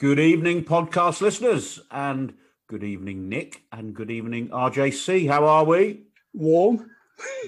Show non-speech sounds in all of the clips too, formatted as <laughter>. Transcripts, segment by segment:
Good evening, podcast listeners, and good evening, Nick, and good evening, RJC. How are we? Warm.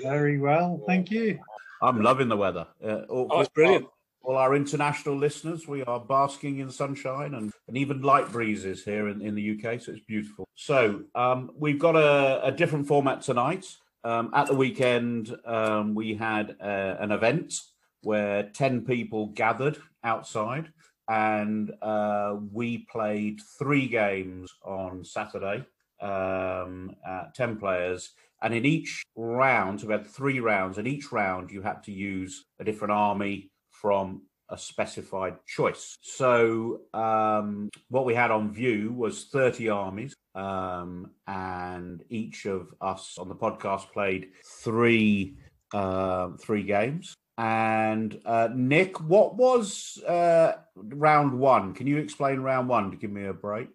Very well, thank you. I'm loving the weather. Uh, all, Oh, it's brilliant. All our international listeners, we are basking in sunshine and, and even light breezes here in, in the UK, so it's beautiful. So, um, we've got a, a different format tonight. Um, at the weekend, um, we had uh, an event where 10 people gathered outside and uh, we played three games on Saturday, um, uh, 10 players. And in each round, so we had three rounds, and each round you had to use a different army from a specified choice. So um, what we had on view was 30 armies, um, and each of us on the podcast played three uh, three games. And uh, Nick, what was uh, round one? Can you explain round one to give me a break?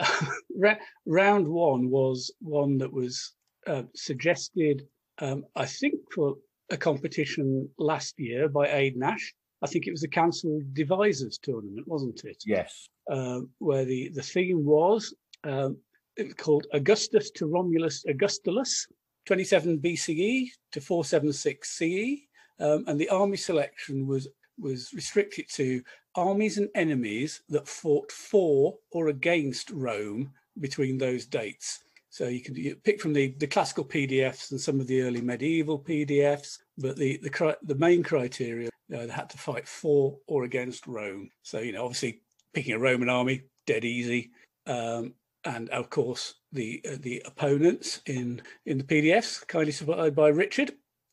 <laughs> Round one was one that was uh, suggested, um, I think, for a competition last year by Ade Nash. I think it was a cancelled Devizes tournament, wasn't it? Yes. Um, where the, the theme was um, called Augustus to Romulus Augustulus, 27 BCE to 476 CE. Um, and the army selection was was restricted to armies and enemies that fought for or against Rome between those dates. So you can you pick from the, the classical PDFs and some of the early medieval PDFs, but the the, the main criteria uh, they had to fight for or against Rome. So you know, obviously, picking a Roman army dead easy, um, and of course the uh, the opponents in in the PDFs, kindly supplied by Richard,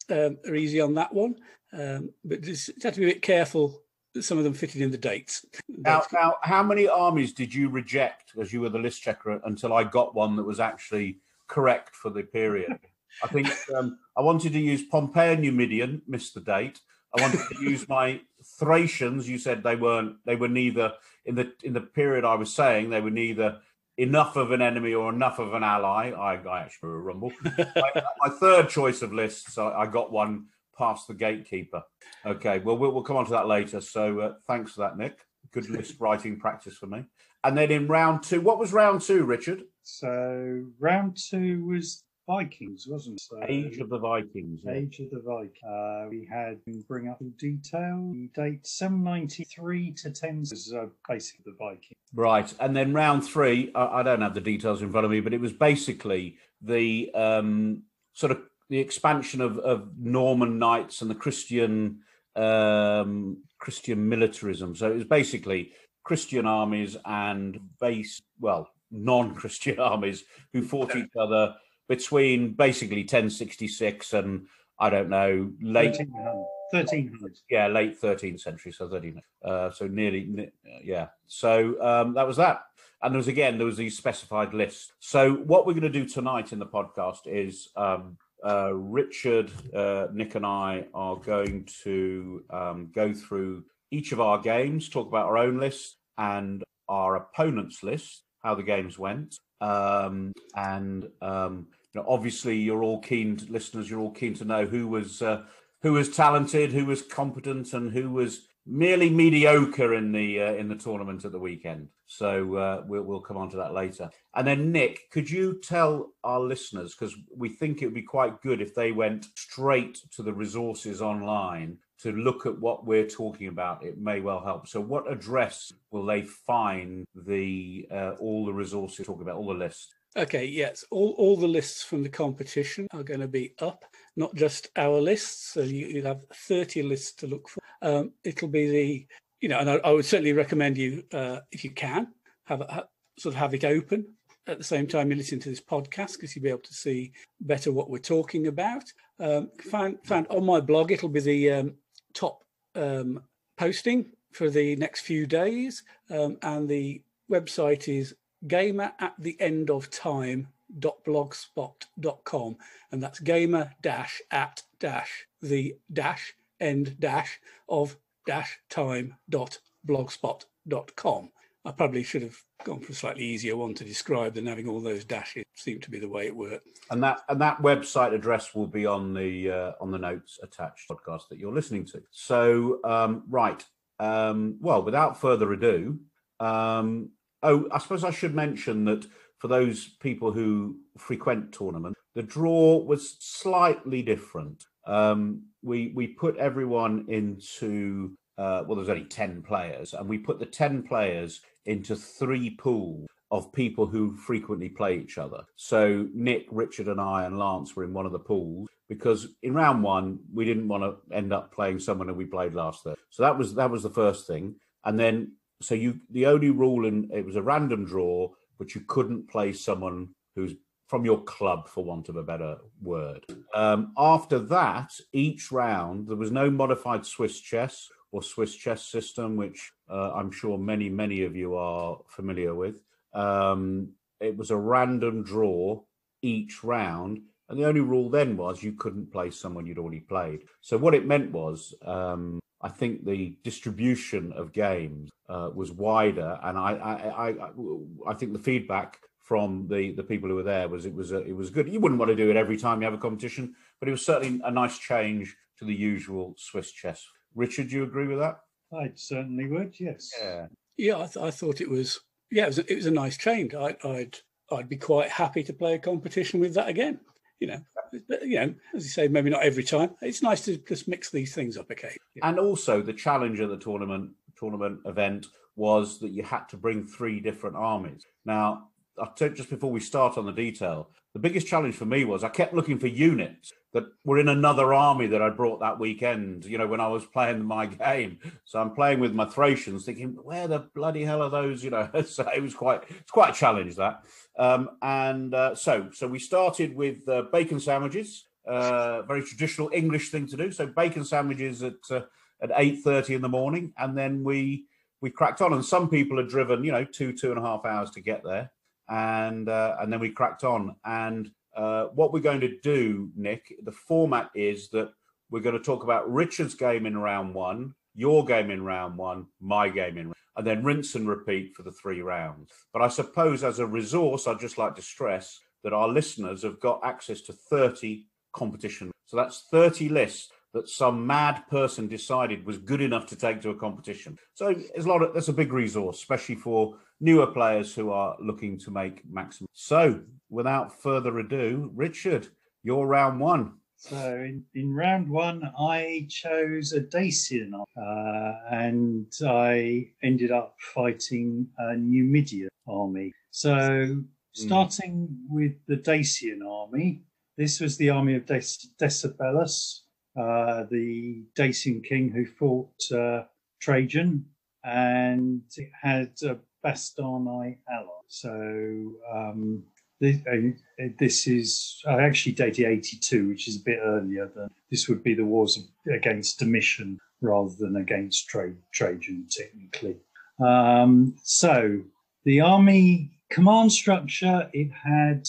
um, are easy on that one. Um, but just you have to be a bit careful that some of them fitted in the dates. Now, now, how many armies did you reject as you were the list checker until I got one that was actually correct for the period? I think um, I wanted to use Pompeian Numidian, missed the date. I wanted to use my Thracians. You said they weren't. They were neither in the in the period I was saying they were neither enough of an enemy or enough of an ally. I, I actually were a rumble. <laughs> my, my third choice of lists, I, I got one past the gatekeeper. Okay, well, we'll, we'll come on to that later. So uh, thanks for that, Nick. Good <laughs> list writing practice for me. And then in round two, what was round two, Richard? So round two was Vikings, wasn't it? So, Age of the Vikings. yeah. Age of the Vikings. Uh, we had bring up in detail the date 793 to 10 is uh, basically the Viking. Right, and then round three, I, I don't have the details in front of me, but it was basically the um, sort of the expansion of, of Norman knights and the Christian um, Christian militarism. So it was basically Christian armies and base, well, non-Christian <laughs> armies who fought each other between basically 1066 and I don't know late 1300. 1300. yeah, late 13th century, so 13. Uh, so nearly, yeah. So um, that was that. And there was again, there was these specified lists. So what we're going to do tonight in the podcast is um, uh, Richard, uh, Nick, and I are going to um, go through each of our games, talk about our own lists and our opponents' list, how the games went, um, and um, you know, obviously, you're all keen, listeners. You're all keen to know who was uh, who was talented, who was competent, and who was merely mediocre in the uh, in the tournament at the weekend. So uh, we'll we'll come on to that later. And then Nick, could you tell our listeners because we think it would be quite good if they went straight to the resources online to look at what we're talking about. It may well help. So, what address will they find the uh, all the resources talking about all the lists? Okay, yes, all, all the lists from the competition are going to be up, not just our lists. So you, have 30 lists to look for. Um, it'll be the, you know, and I, I would certainly recommend you, uh, if you can, have, ha, sort of have it open at the same time you listen to this podcast because you'll be able to see better what we're talking about. Um, found on my blog, it'll be the um, top um, posting for the next few days, um, and the website is gamer at the end of time blogspot.com and that's gamer dash at dash the dash end dash of dash time dot blogspot.com i probably should have gone for a slightly easier one to describe than having all those dashes seemed to be the way it worked. And that and that website address will be on the uh, on the notes attached podcast that you're listening to. So um, right, um, well, without further ado, Um, oh, I suppose I should mention that for those people who frequent tournament, the draw was slightly different. Um, we we put everyone into uh, well, there's only ten players, and we put the ten players into three pools of people who frequently play each other. So Nick, Richard, and I and Lance were in one of the pools because in round one we didn't want to end up playing someone who we played last there. So that was that was the first thing, and then so you the only rule in it was a random draw, but you couldn't play someone who's from your club, for want of a better word. Um, after that, each round there was no modified Swiss chess or Swiss chess system, which uh, I'm sure many many of you are familiar with. Um, it was a random draw each round. And the only rule then was you couldn't play someone you'd already played. So what it meant was, um, I think the distribution of games uh, was wider, and I, I, I, I, think the feedback from the, the people who were there was it was a, it was good. You wouldn't want to do it every time you have a competition, but it was certainly a nice change to the usual Swiss chess. Richard, do you agree with that? I certainly would. Yes. Yeah. Yeah, I, th- I thought it was yeah, it was, a, it was a nice change. I, I'd I'd be quite happy to play a competition with that again. You know, but, you know, as you say, maybe not every time. It's nice to just mix these things up okay. And also, the challenge of the tournament tournament event was that you had to bring three different armies. Now, tell you just before we start on the detail, the biggest challenge for me was I kept looking for units that were in another army that I brought that weekend, you know, when I was playing my <laughs> game. So I'm playing with my Thracians thinking, where the bloody hell are those? <laughs> You know, so it was quite, it's quite a challenge that. Um, and uh, so, so we started with uh, bacon sandwiches, uh, very traditional English thing to do. So bacon sandwiches at, uh, at 8.30 in the morning. And then we, we cracked on and some people had driven, you know, two, two and a half hours to get there. And, uh, and then we cracked on and uh, what we're going to do, Nick, the format is that we're going to talk about Richard's game in round one, your game in round one, my game in, and then rinse and repeat for the three rounds. But I suppose as a resource, I'd just like to stress that our listeners have got access to 30 competition. So that's 30 lists that some mad person decided was good enough to take to a competition. So there's a lot of that's a big resource, especially for newer players who are looking to make maximum. So without further ado, Richard, your round one. So in, in round one, I chose a Dacian uh, and I ended up fighting a Numidian army. So hmm. starting mm. with the Dacian army, this was the army of Des- Decebalus, uh, the Dacian king who fought uh, Trajan, and it had a Bastarnae ally. So um, this, uh, this, is uh, actually dated 82, which is a bit earlier than this would be the wars against Domitian rather than against Tra- Trajan, technically. Um, so the army command structure, it had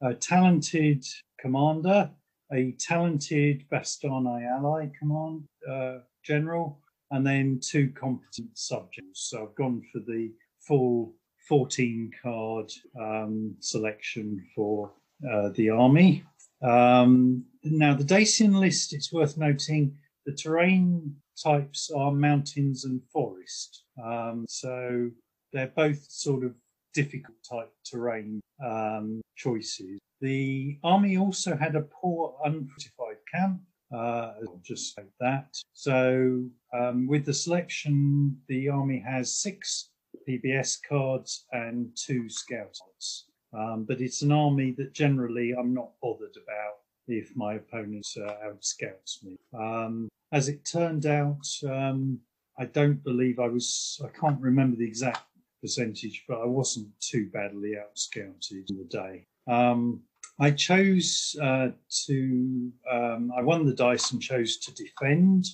a talented commander a talented Bastarnae ally command uh, general, and then two competent subjects. So I've gone for the full 14 card um, selection for uh, the army. Um, now, the Dacian list, it's worth noting the terrain types are mountains and forest. Um, so they're both sort of difficult type terrain um, choices. The army also had a poor, unfortified camp. Uh, just like that. So, um, with the selection, the army has six PBS cards and two scout cards. Um, but it's an army that generally I'm not bothered about if my opponent uh, outscouts me. Um, as it turned out, um, I don't believe I was, I can't remember the exact percentage, but I wasn't too badly outscouted in the day. Um, I chose uh, to, um, I won the dice and chose to defend,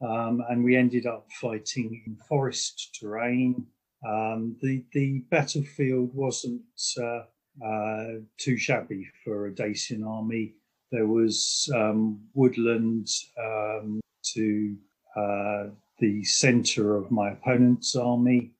um, and we ended up fighting in forest terrain. Um, the, the battlefield wasn't uh, uh, too shabby for a Dacian army. There was um, woodland um, to uh, the center of my opponent's army,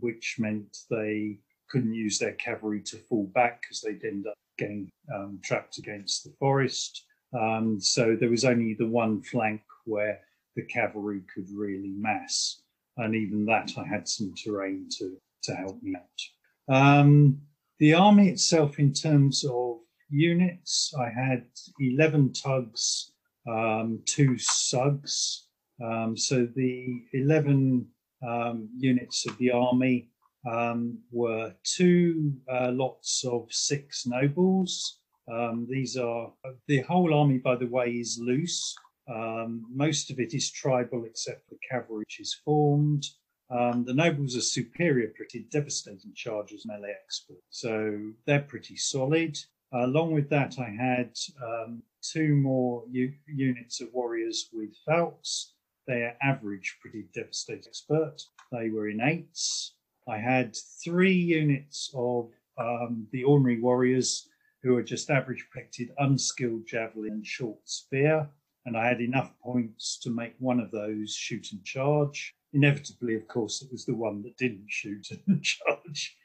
which meant they couldn't use their cavalry to fall back because they'd end up getting um, trapped against the forest. Um, so there was only the one flank where the cavalry could really mass. and even that I had some terrain to to help me out. Um, the army itself, in terms of units, I had 11 tugs, um, two sugs. Um, so the 11 um, units of the army um, were two uh, lots of six nobles. Um, these are the whole army, by the way, is loose. Um, most of it is tribal, except for cavalry, which is formed. Um, the nobles are superior, pretty devastating charges, melee expert. So they're pretty solid. Uh, along with that, I had um, two more u- units of warriors with falcons. They are average, pretty devastating expert. They were in eights. I had three units of um, the ordinary warriors who are just average protected, unskilled javelin and short spear. And I had enough points to make one of those shoot and charge. Inevitably, of course, it was the one that didn't shoot <laughs> and charge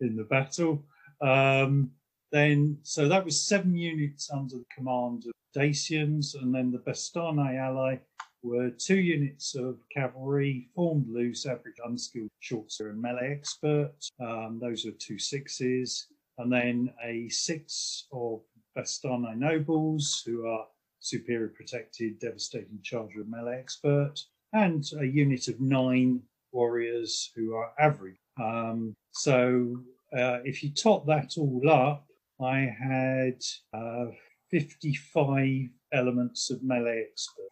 in the battle. Um, then, so that was seven units under the command of Dacians, and then the Bastarnae ally were two units of cavalry, formed loose, average unskilled, short and melee expert. Um, those are two sixes, and then a six of Bastarnae nobles who are superior protected, devastating charger and melee expert, and a unit of nine warriors who are average. Um, so uh, if you top that all up, I had uh, 55 elements of melee expert,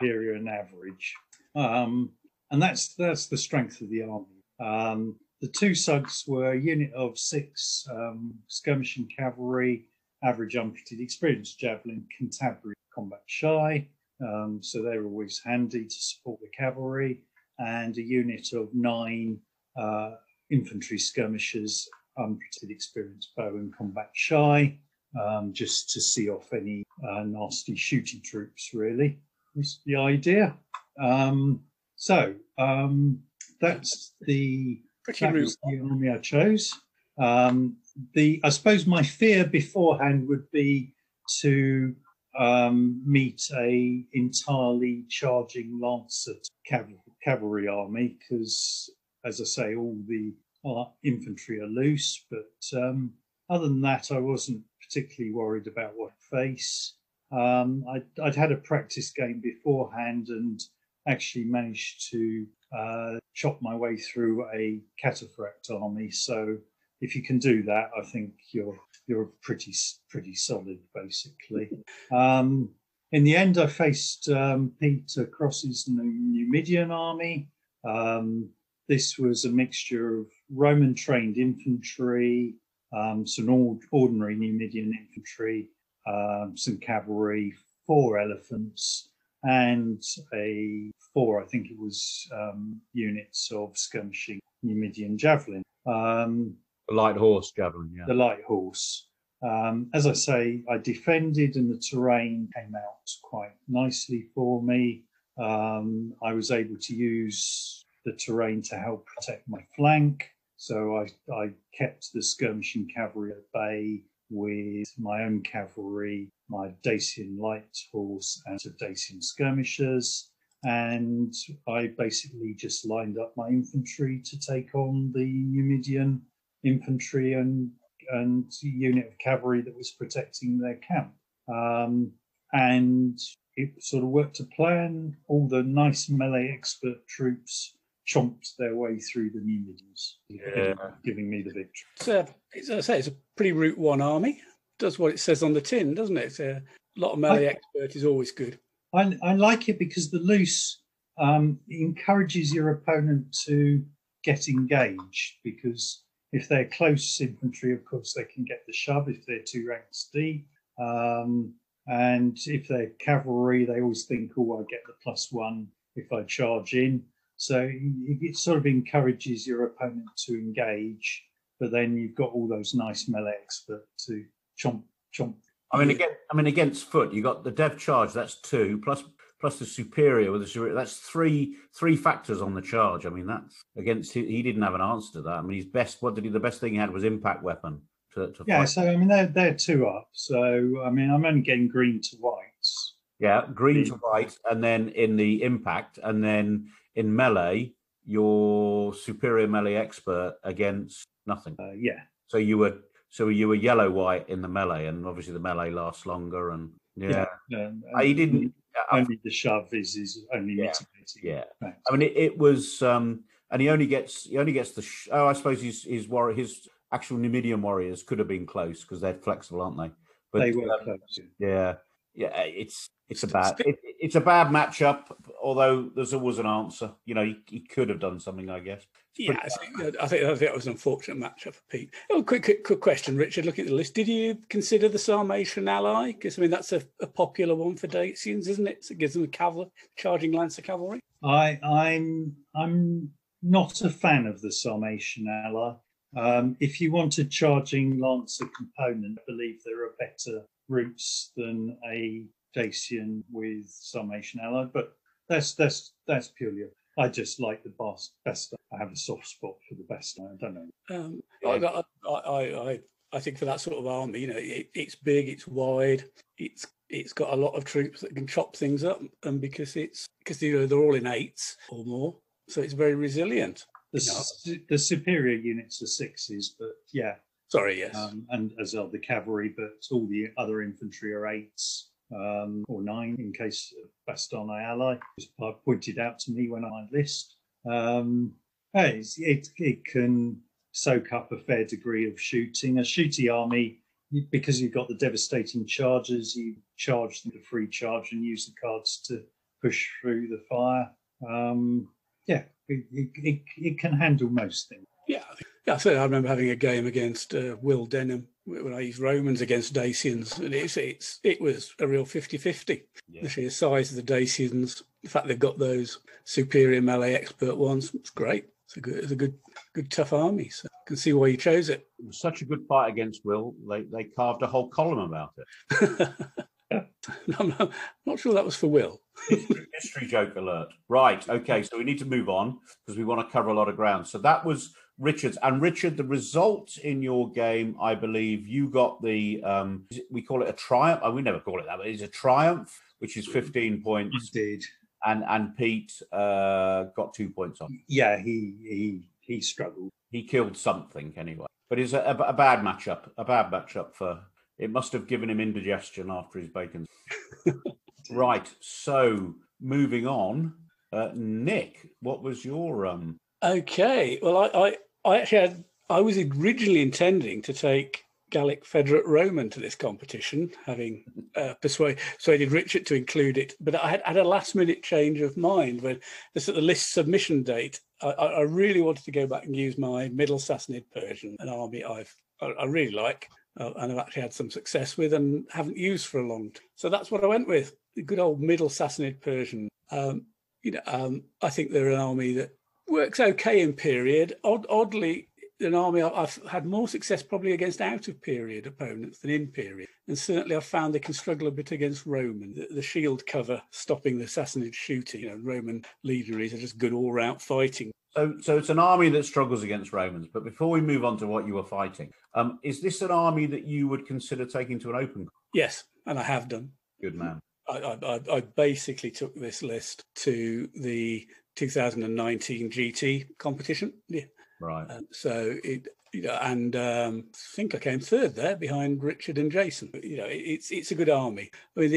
superior and average. Um, and that's that's the strength of the army. Um, the two sugs were a unit of six um, skirmishing cavalry, average unfitted experience javelin, Cantabria combat shy. Um, so they're always handy to support the cavalry, and a unit of nine uh, infantry skirmishers, unprotected experience bow and combat shy, um, just to see off any uh, nasty shooting troops, really, was the idea. Um, so um, that's the, Pretty that was the army I chose. Um, the I suppose my fear beforehand would be to um, meet a entirely charging Lancer cav- cavalry army because, as I say, all the uh, infantry are loose. But um, other than that, I wasn't particularly worried about what face. Um, I'd, I'd had a practice game beforehand and actually managed to uh, chop my way through a cataphract army. So if you can do that, I think you're you're pretty pretty solid, basically. <laughs> Um, in the end, I faced um, Peter Cross's Numidian army. Um, this was a mixture of Roman trained infantry, um, some ordinary Numidian infantry, um, some cavalry, four elephants, and a four, I think it was, um, units of skirmishing Numidian javelin. Um, The light horse javelin, yeah. the light horse. Um, as I say, I defended and the terrain came out quite nicely for me. Um, I was able to use the terrain to help protect my flank. So I, I kept the skirmishing cavalry at bay with my own cavalry, my Dacian light horse, and of Dacian skirmishers. And I basically just lined up my infantry to take on the Numidian infantry and and unit of cavalry that was protecting their camp. Um, and it sort of worked to plan. All the nice melee expert troops chomped their way through the Numidians, Yeah. giving me the victory. So, it's, as I say, it's a pretty Route One army. Does what it says on the tin, doesn't it? It's a lot of melee I- expert is always good. I, I like it because the loose um, encourages your opponent to get engaged because if they're close infantry, of course, they can get the shove if they're two ranks deep. Um, and if they're cavalry, they always think, oh, I get the plus one if I charge in. So it it sort of encourages your opponent to engage, but then you've got all those nice melee expert to chomp, chomp. I mean, again, I mean, against foot, you got the dev charge. That's two plus plus the superior with the superior. That's three three factors on the charge. I mean, that's against. He, he didn't have an answer to that. I mean, his best. What did he? The best thing he had was impact weapon. To, to Yeah, fight. so I mean, they're, they're two up. So, I mean, I'm only getting green to whites. yeah, green to white, and then in the impact, and then in melee, your superior melee expert against nothing. Uh, yeah. So you were so you were yellow white in the melee, and obviously the melee lasts longer. And yeah, Um, Uh, he didn't. I- Only the shove is is only Yeah, mitigating. yeah. I mean, it, it was, um, and he only gets he only gets the. Sh- oh, I suppose his his warrior his actual Numidian warriors could have been close because they're flexible, aren't they? But they were um, close. yeah, yeah, it's it's a bad it, it's a bad matchup. Although there's always an answer. You know, he, he could have done something, I guess. It's Yeah, I think, I think I think that was an unfortunate matchup for Pete. Oh, quick, quick, quick question, Richard. Looking at the list, did you consider the Sarmatian ally? Because I mean, that's a, a popular one for Dacians, isn't it? So it gives them cavalry, charging lancer cavalry. I I'm I'm not a fan of the Sarmatian ally. Um, if you want a charging lancer component, I believe there are better routes than a Dacian with Sarmatian ally, but that's that's that's purely. I just like the best. best. I have a soft spot for the best. I don't know. Um, Yeah. I, I, I, I, I think for that sort of army, you know, it, it's big, it's wide, it's it's got a lot of troops that can chop things up, and because it's because you know they're all in eights or more, so it's very resilient. The, su- the superior units are sixes, but yeah, Sorry, yes. um, and as are the cavalry, but all the other infantry are eights um, or nine in case of Bastarnae ally. Was pointed out to me when I list. Um, it, it can soak up a fair degree of shooting. A shooty army, because you've got the devastating charges, you charge the free charge and use the cards to push through the fire. Um, yeah, it, it, it, can handle most things. Yeah, yeah. So I remember having a game against uh, Will Denham when I used Romans against Dacians, and it's it's it was a real 50-50. Yeah. The sheer size of the Dacians, the fact they've got those superior melee expert ones, it's great. It's a good, it's a good, good tough army. So I can see why you chose it. It was such a good fight against Will. They they carved a whole column about it. <laughs> I'm not, not sure that was for Will. History joke alert. Right. Okay. So we need to move on because we want to cover a lot of ground. So that was Richard's. And Richard, the result in your game, I believe you got the, um, we call it a triumph. Oh, we never call it that, but it's a triumph, which is 15 points. Did And, and Pete uh, got two points on. yeah, he he he struggled. He killed something anyway. But it's a, a, a bad matchup. A bad matchup for, it must have given him indigestion after his bacon. <laughs> right. So moving on, uh, Nick, what was your um? Okay. Well, I, I, I actually had, I was originally intending to take Gallic Federate Roman to this competition, having uh, persuade, persuaded Richard to include it. But I had, had a last minute change of mind when this at the list submission date. I, I really wanted to go back and use my Middle Sassanid Persian, an army I've I, I really like uh, and I've actually had some success with and haven't used for a long time. So that's what I went with. The good old Middle Sassanid Persian. Um, you know, um, I think they're an army that works okay in period. Odd, oddly, an army I- I've had more success probably against out of period opponents than in period. And certainly I've found they can struggle a bit against Roman. The, the shield cover stopping the Sassanid shooting. You know, Roman legionaries are just good all round fighting. So, so it's an army that struggles against Romans. But before we move on to what you were fighting, um, is this an army that you would consider taking to an open? Yes, and I have done. Good man. I, I- I basically took this list to the 2019 GT competition. Yeah. Right. Um, so it, you know, and um, I think I came third there behind Richard and Jason. You know, it, it's it's a good army. I mean,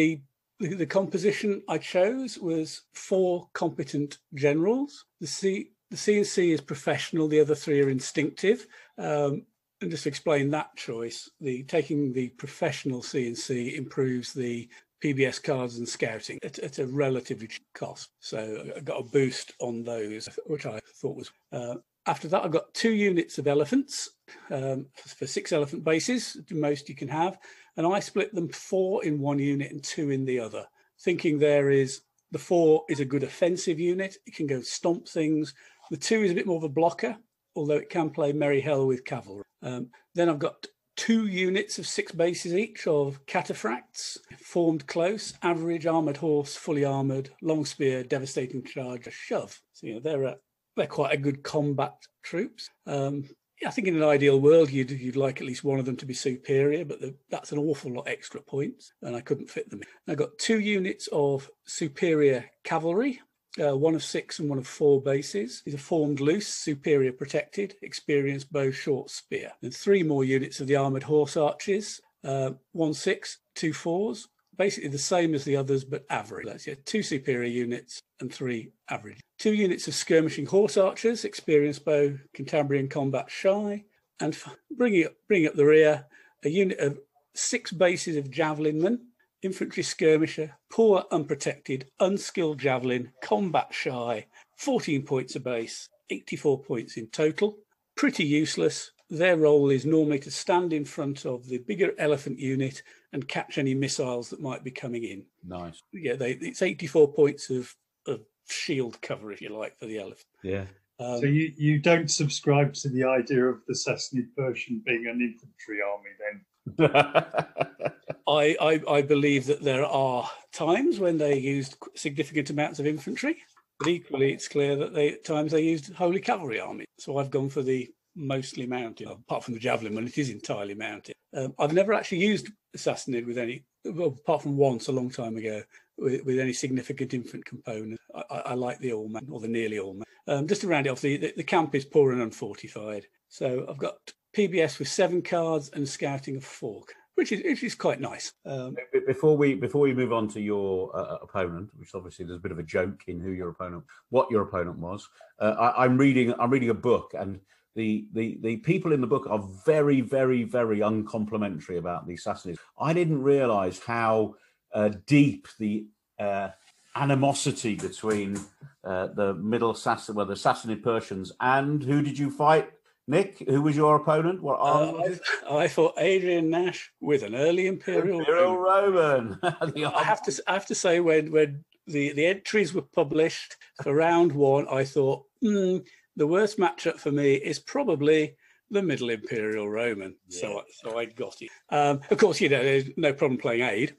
the, the composition I chose was four competent generals. The C the CNC is professional. The other three are instinctive. Um, and just to explain that choice, the taking the professional CNC improves the PBS cards and scouting at, at a relatively cheap cost. So I got a boost on those, which I thought was. Uh, after that, I got two units of elephants um, for six elephant bases, the most you can have, and I split them four in one unit and two in the other, thinking there is the four is a good offensive unit. It can go stomp things. The two is a bit more of a blocker, although it can play merry hell with cavalry. Um, then I've got two units of six bases each of cataphracts, formed close, average, armored horse, fully armored, long spear, devastating charge, shove. So you know they're a, they're quite a good combat troops. Um, I think in an ideal world you'd you'd like at least one of them to be superior, but the, that's an awful lot extra points, and I couldn't fit them. in. I got two units of superior cavalry, uh, one of six and one of four bases. These are formed loose, superior protected, experienced bow, short spear. And three more units of the armoured horse archers, uh, one six, two fours, basically the same as the others, but average. That's yeah, two superior units and three average. Two units of skirmishing horse archers, experienced bow, Cantabrian combat shy, and bringing up, bringing up the rear, a unit of six bases of javelinmen, infantry skirmisher, poor, unprotected, unskilled javelin, combat shy, 14 points a base, 84 points in total. Pretty useless. Their role is normally to stand in front of the bigger elephant unit and catch any missiles that might be coming in. Nice. Yeah, they, it's 84 points of, of shield cover, if you like, for the elephant. Yeah. Um, so you, you don't subscribe to the idea of the Sassanid Persian being an infantry army then? <laughs> I, I, I believe that there are times when they used significant amounts of infantry, but equally it's clear that they at times they used wholly cavalry army. So I've gone for the mostly mounted, apart from the javelin when it is entirely mounted. Um, I've never actually used Sassanid with any, well, apart from once a long time ago, with, with any significant infant component. I, I, I, like the all man or the nearly all man. Um, just to round it off, the, the, the camp is poor and unfortified. So I've got PBS with seven cards and scouting of four which is which is quite nice. Um, before we before we move on to your uh, opponent, which obviously there's a bit of a joke in who your opponent, what your opponent was. Uh, I, I'm reading I'm reading a book, and the the the people in the book are very very very uncomplimentary about the Sassanids. I didn't realise how uh, deep the uh, animosity between uh, the Middle Sassanid, well, the Sassanid Persians, and who did you fight? Nick, who was your opponent? What uh, I, I fought Adrian Nash with an early Imperial, Imperial Roman. <laughs> I have to I have to say when when the, the entries were published for round one, I thought mm, the worst matchup for me is probably the Middle Imperial Roman. Yeah. So so I got it. Um, of course, you know, there's no problem playing Ade,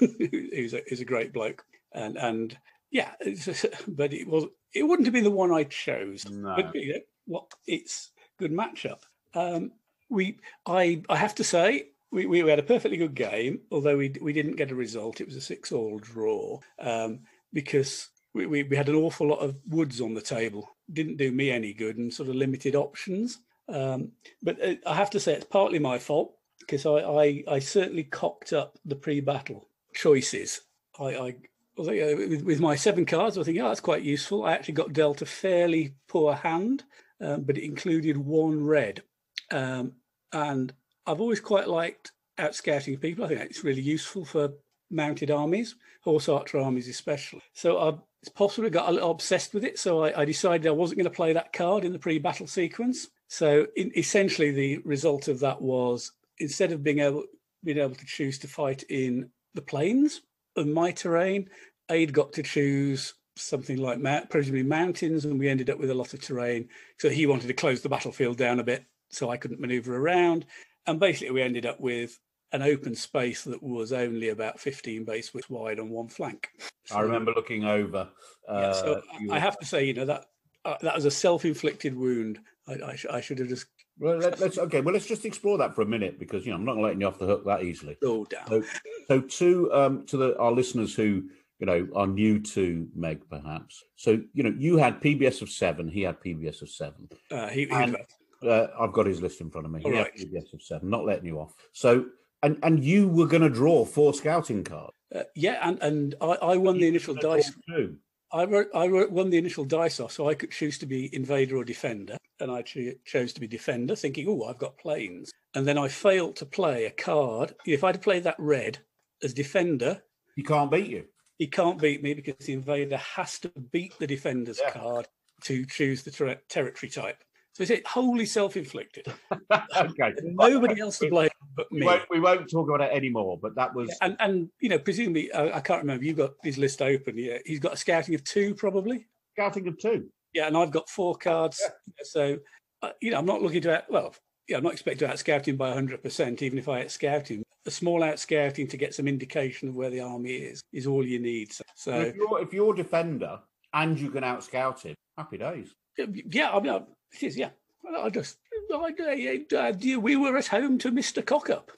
<laughs> he's a, who's a great bloke, and and yeah, <laughs> but it was it wouldn't have been the one I chose. No. But you know, what it's good matchup. Um, we, I, I have to say, we, we had a perfectly good game, although we we didn't get a result. It was a six-all draw um, because we, we, we, had an awful lot of woods on the table. Didn't do me any good and sort of limited options. Um, but uh, I have to say it's partly my fault because I, I, I certainly cocked up the pre-battle choices. I, I with, with my seven cards, I think, oh, that's quite useful. I actually got dealt a fairly poor hand um, but it included one red. Um, and I've always quite liked out scouting people. I think it's really useful for mounted armies, horse archer armies especially. So I, I got a little obsessed with it. So I, I decided I wasn't going to play that card in the pre-battle sequence. So in, essentially, the result of that was instead of being able being able to choose to fight in the plains of my terrain, Ade got to choose something like mount, presumably mountains, and we ended up with a lot of terrain. So he wanted to close the battlefield down a bit, so I couldn't manoeuvre around. And basically, we ended up with an open space that was only about 15 base widths wide on one flank. So, I remember looking over. Uh, yeah, so I have to say, you know, that uh, that was a self-inflicted wound. I, I, sh- I should have just. Well, let, us okay. Well, let's just explore that for a minute because you know I'm not letting you off the hook that easily. Oh, damn. So, so to um, to the, our listeners who you know, are new to Meg, perhaps. So, you know, you had PBS of seven. He had PBS of seven. Uh, he, he and, uh, I've got his list in front of me. He right. PBS of seven. Not letting you off. So, and and you were going to draw four scouting cards. Uh, yeah, and and I, I won the initial dice. Too. I wrote, I wrote, won the initial dice off, so I could choose to be invader or defender, and I cho- chose to be defender, thinking, "Oh, I've got plains." And then I failed to play a card. If I'd played that red as defender, he can't beat you he can't beat me because the invader has to beat the defender's yeah. card to choose the ter- territory type. So is it wholly self-inflicted. <laughs> okay. Nobody else to blame but me. We won't, we won't, talk about it anymore. But that was, and and you know, presumably, uh, I can't remember. You've got his list open. Yeah, he's got a scouting of two, probably. Scouting of two. Yeah, and I've got four cards. Yeah. So, uh, you know, I'm not looking to well, yeah, I'm not expecting to out scout him by 100%, even if I outscout him. A small outscouting to get some indication of where the army is is all you need. So, so if, you're, if you're defender and you can outscout him, happy days. Yeah, I mean, it is, yeah. I just, I, I, we were at home to Mr. Cockup.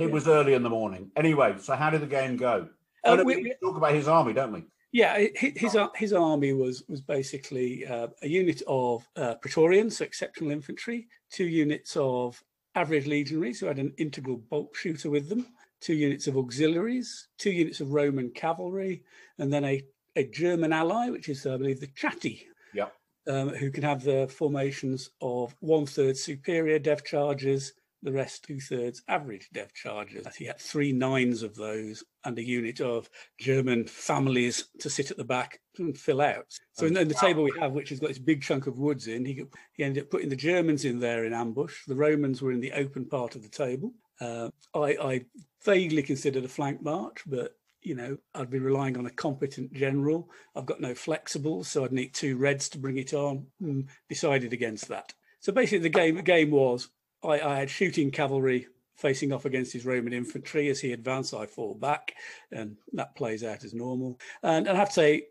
it was early in the morning. Anyway, so how did the game go? Uh, oh, no, we, we, talk about his army, don't we? Yeah, his his army was was basically uh, a unit of uh, Praetorians, so exceptional infantry, two units of average legionaries who had an integral bolt shooter with them, two units of auxiliaries, two units of Roman cavalry, and then a, a German ally, which is, I believe, the Chatti. Yeah. Um, who can have the formations of one third superior dev charges, the rest two thirds average dev charges. He had three nines of those and a unit of German families to sit at the back and fill out. So in, in the table we have, which has got this big chunk of woods in, he, he ended up putting the Germans in there in ambush. The Romans were in the open part of the table. Uh, I, I vaguely considered a flank march, but you know, I'd be relying on a competent general. I've got no flexibles, so I'd need two reds to bring it on. And decided against that. So basically, the game the game was I, I, had shooting cavalry facing off against his Roman infantry. As he advanced, I fall back, and that plays out as normal. And, and I have to say,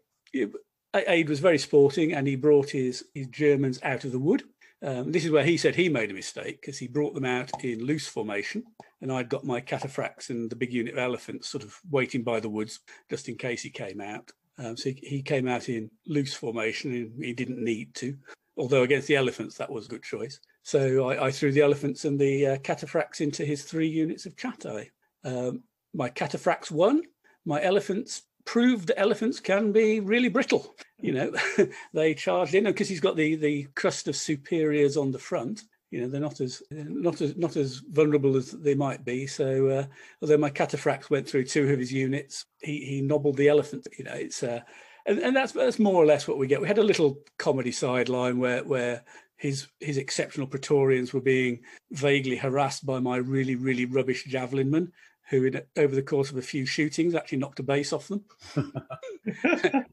Ade was very sporting, and he brought his his Germans out of the wood. Um, this is where he said he made a mistake because he brought them out in loose formation, and I'd got my cataphracts and the big unit of elephants sort of waiting by the woods just in case he came out. Um, so he, he, came out in loose formation, and he didn't need to. Although against the elephants, that was a good choice. So I, I threw the elephants and the uh, cataphracts into his three units of Chatti. Um, my cataphracts won. My elephants proved that elephants can be really brittle. You know, <laughs> they charged in because he's got the the crust of superiors on the front. You know, they're not as not as not as vulnerable as they might be. So, uh, although my cataphracts went through two of his units, he he nobbled the elephant. You know, it's uh, and, and that's that's more or less what we get. We had a little comedy sideline where where his his exceptional Praetorians were being vaguely harassed by my really really rubbish javelin men, who in, over the course of a few shootings actually knocked a base off them. <laughs>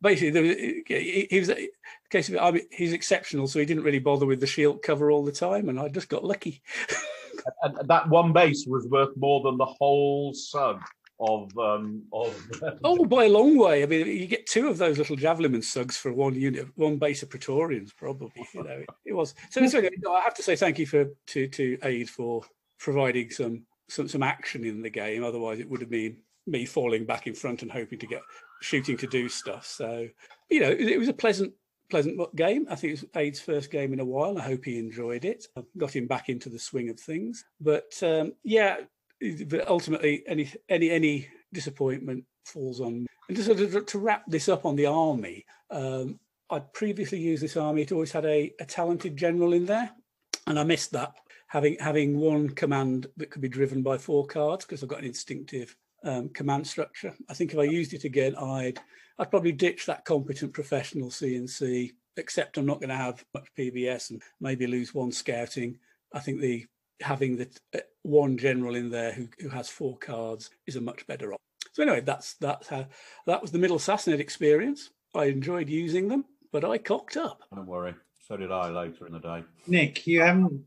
Basically, he, he was case of I mean, he's exceptional, so he didn't really bother with the shield cover all the time, and I just got lucky. <laughs> and that one base was worth more than the whole sub of um of <laughs> oh by a long way i mean you get two of those little javelin sugs for one unit one base of praetorians probably you know it, it was so, so <laughs> i have to say thank you for to to Ade for providing some some some action in the game otherwise it would have been me falling back in front and hoping to get shooting to do stuff so you know it, it was a pleasant pleasant game. I think it was Ade's first game in a while. I hope he enjoyed it. I got him back into the swing of things. But um, yeah, but ultimately, any any any disappointment falls on. And just to, to wrap this up on the army, um, I'd previously used this army. It always had a, a talented general in there, and I missed that. Having having one command that could be driven by four cards because I've got an instinctive um, command structure. I think if I used it again, I'd I'd probably ditch that competent professional CNC. Except I'm not going to have much PBS and maybe lose one scouting. I think the having the one general in there who, who has four cards is a much better option. So anyway, that's that's how that was the middle Sassanid experience. I enjoyed using them, but I cocked up. Don't worry. So did I later in the day. Nick, you haven't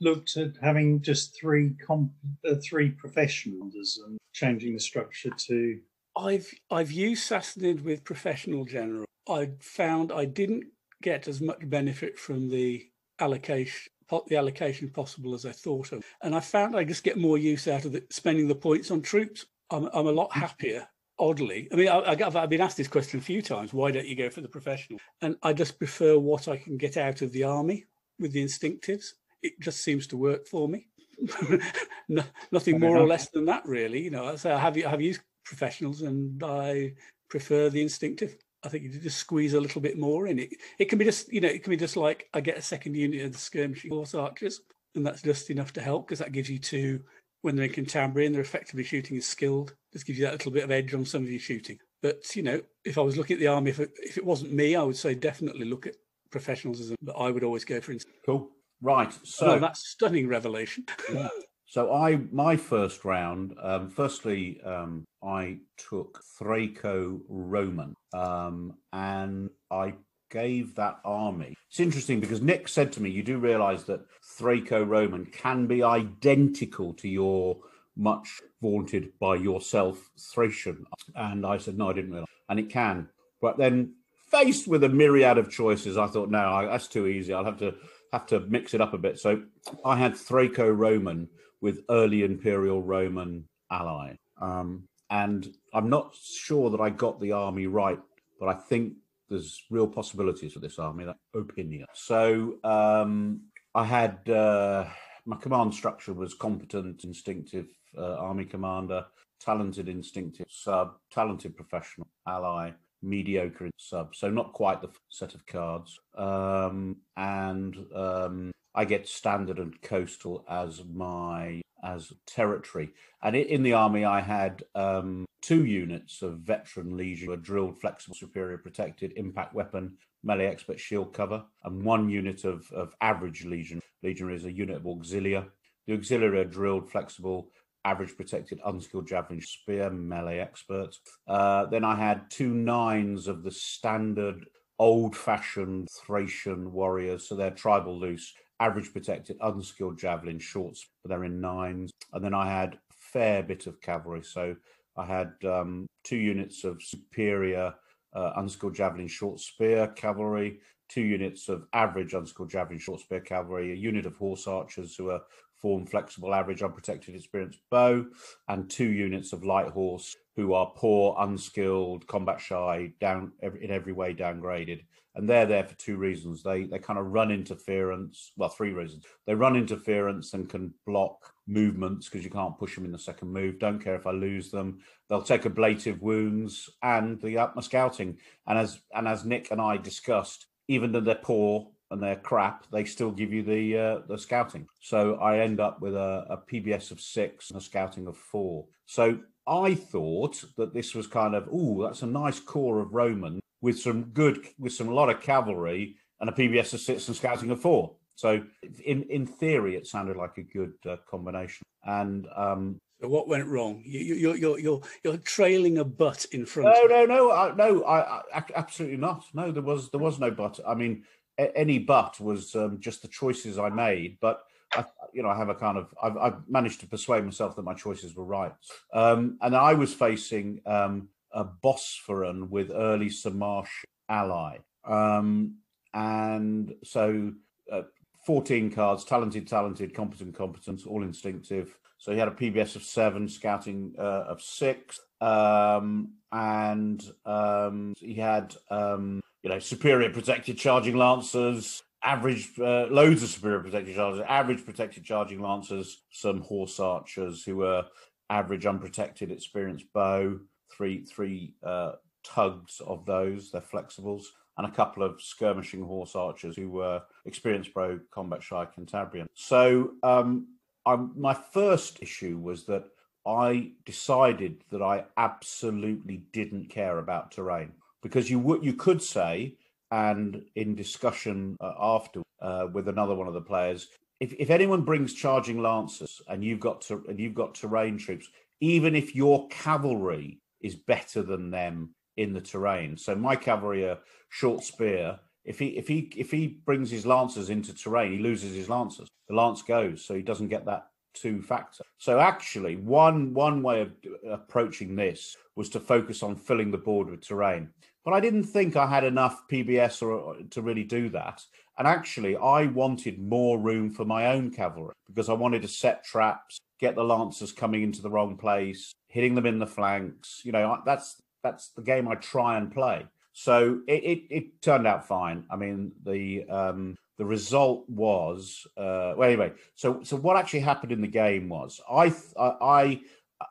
looked at having just three comp, uh, three professionals and changing the structure to. I've I've used Sassanid with professional general. I found I didn't get as much benefit from the allocation the allocation possible as I thought of. And I found I just get more use out of the, spending the points on troops. I'm, I'm a lot happier, oddly. I mean, I, have been asked this question a few times why don't you go for the professional? And I just prefer what I can get out of the army with the instinctives. It just seems to work for me. <laughs> no, nothing more or less than that, really. You know, so I have, I have used professionals and I prefer the instinctive. I think you just squeeze a little bit more in it. It can be just, you know, it can be just like I get a second unit of the skirmishing horse archers, and that's just enough to help because that gives you two when they're in Cantabria and they're effectively shooting as skilled. Just gives you that little bit of edge on some of your shooting. But you know, if I was looking at the army, if it, if it wasn't me, I would say definitely look at professionals as a, but I would always go for instance. Cool. Right. So oh, that's stunning revelation. yeah. <laughs> So I my first round. Um, firstly, um, I took Thraco Roman, um, and I gave that army. It's interesting because Nick said to me, "You do realise that Thraco Roman can be identical to your much vaunted by yourself Thracian," and I said, "No, I didn't realise," and it can. But then, faced with a myriad of choices, I thought, "No, that's too easy. I'll have to." Have to mix it up a bit. So I had Thraco Roman, with early Imperial Roman ally. Um, and I'm not sure that I got the army right, but I think there's real possibilities for this army. That opinion. So um, I had uh, my command structure was competent, instinctive uh, army commander, talented instinctive sub, talented professional ally, mediocre sub. So not quite the set of cards. Um, and um, I get standard and coastal as my as territory. And in the army, I had um, two units of veteran legion, a drilled, flexible, superior, protected impact weapon, melee expert shield cover, and one unit of, of average legion. Legion is a unit of auxilia. The auxiliary are drilled, flexible, average protected, unskilled javelin spear, melee expert. Uh, then I had two nines of the standard old-fashioned Thracian warriors, so they're tribal loose average protected, unskilled javelin shorts, but they're in nines. And then I had a fair bit of cavalry. So I had um, two units of superior uh, unskilled javelin short spear cavalry, two units of average unskilled javelin short spear cavalry, a unit of horse archers who are form flexible, average, unprotected, experienced bow, and two units of light horse who are poor, unskilled, combat shy, down in every way downgraded and they're there for two reasons. They they kind of run interference. Well, three reasons. They run interference and can block movements because you can't push them in the second move. Don't care if I lose them. They'll take ablative wounds and the my scouting. And as and as Nick and I discussed, even though they're poor and they're crap, they still give you the uh, the scouting. So I end up with a, a PBS of six and a scouting of four. So I thought that this was kind of, oh, that's a nice core of Roman with some good, with some a lot of cavalry and a PBS of six and scouting of four. So in in theory, it sounded like a good uh, combination. And um, so what went wrong? You, you, are you're you're you're trailing a butt in front. No, no, no, I, no. I, I, absolutely not. No, there was there was no butt. I mean, a, any butt was um, just the choices I made. But I, you know, I have a kind of I've, I've, managed to persuade myself that my choices were right. Um, and I was facing um, a Bosphorus with early Sarmatian ally. Um, and so uh, 14 cards, talented, talented, competent, competent, all instinctive. So he had a PBS of seven, scouting uh, of six, um, and um, he had um, you know superior protected charging lancers, average uh, loads of superior protected chargers, average protected charging lancers, some horse archers who were average unprotected experienced bow, three three uh, tugs of those. They're flexibles, and a couple of skirmishing horse archers who were experienced pro combat shy Cantabrian. So um, my first issue was that I decided that I absolutely didn't care about terrain because you would you could say, and in discussion uh, after uh, with another one of the players, if, if anyone brings charging lancers and you've got to and you've got terrain troops, even if your cavalry is better than them in the terrain. So my cavalry are short spear. If he if he if he brings his lancers into terrain, he loses his lancers. The lance goes, so he doesn't get that two factor. So actually, one one way of approaching this was to focus on filling the board with terrain. But I didn't think I had enough PBS or, to really do that. And actually, I wanted more room for my own cavalry because I wanted to set traps, get the lancers coming into the wrong place, hitting them in the flanks. You know, that's that's the game I try and play. So it, it, it turned out fine. I mean, the um, the result was uh, well. Anyway, so so what actually happened in the game was I I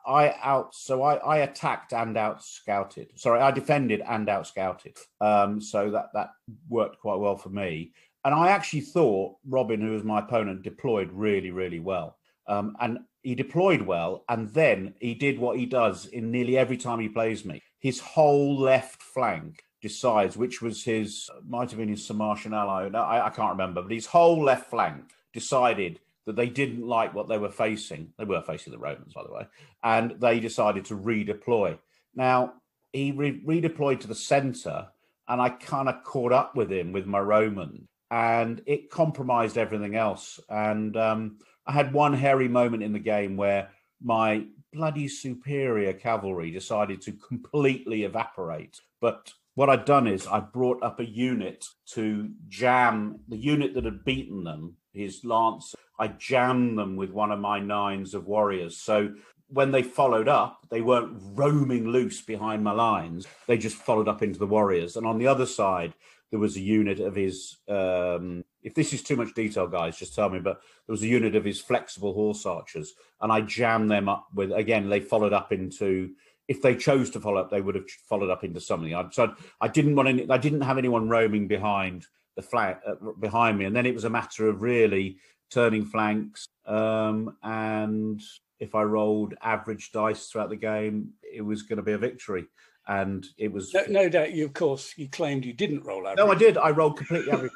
I out so I, I attacked and out scouted. Sorry, I defended and out scouted. Um, so that that worked quite well for me. And I actually thought Robin, who was my opponent, deployed really really well. Um, and he deployed well, and then he did what he does in nearly every time he plays me. His whole left flank decides which was his might have been his Sarmatian ally. No, I, I can't remember, but his whole left flank decided that they didn't like what they were facing. They were facing the Romans, by the way, and they decided to redeploy. Now he re- redeployed to the centre, and I kind of caught up with him with my Roman, and it compromised everything else. And um, I had one hairy moment in the game where my bloody superior cavalry decided to completely evaporate. But what I'd done is I brought up a unit to jam the unit that had beaten them, his lance. I jammed them with one of my nines of warriors. So when they followed up, they weren't roaming loose behind my lines. They just followed up into the warriors. And on the other side, there was a unit of his. Um, if this is too much detail, guys, just tell me. But there was a unit of his flexible horse archers, and I jammed them up with. Again, they followed up into. If they chose to follow up, they would have followed up into something. I, so I didn't want any. I didn't have anyone roaming behind the flank uh, behind me, and then it was a matter of really turning flanks um, and if I rolled average dice throughout the game, it was going to be a victory. And it was no, no, doubt. You, of course, you claimed you didn't roll average. No, I did. I rolled completely average.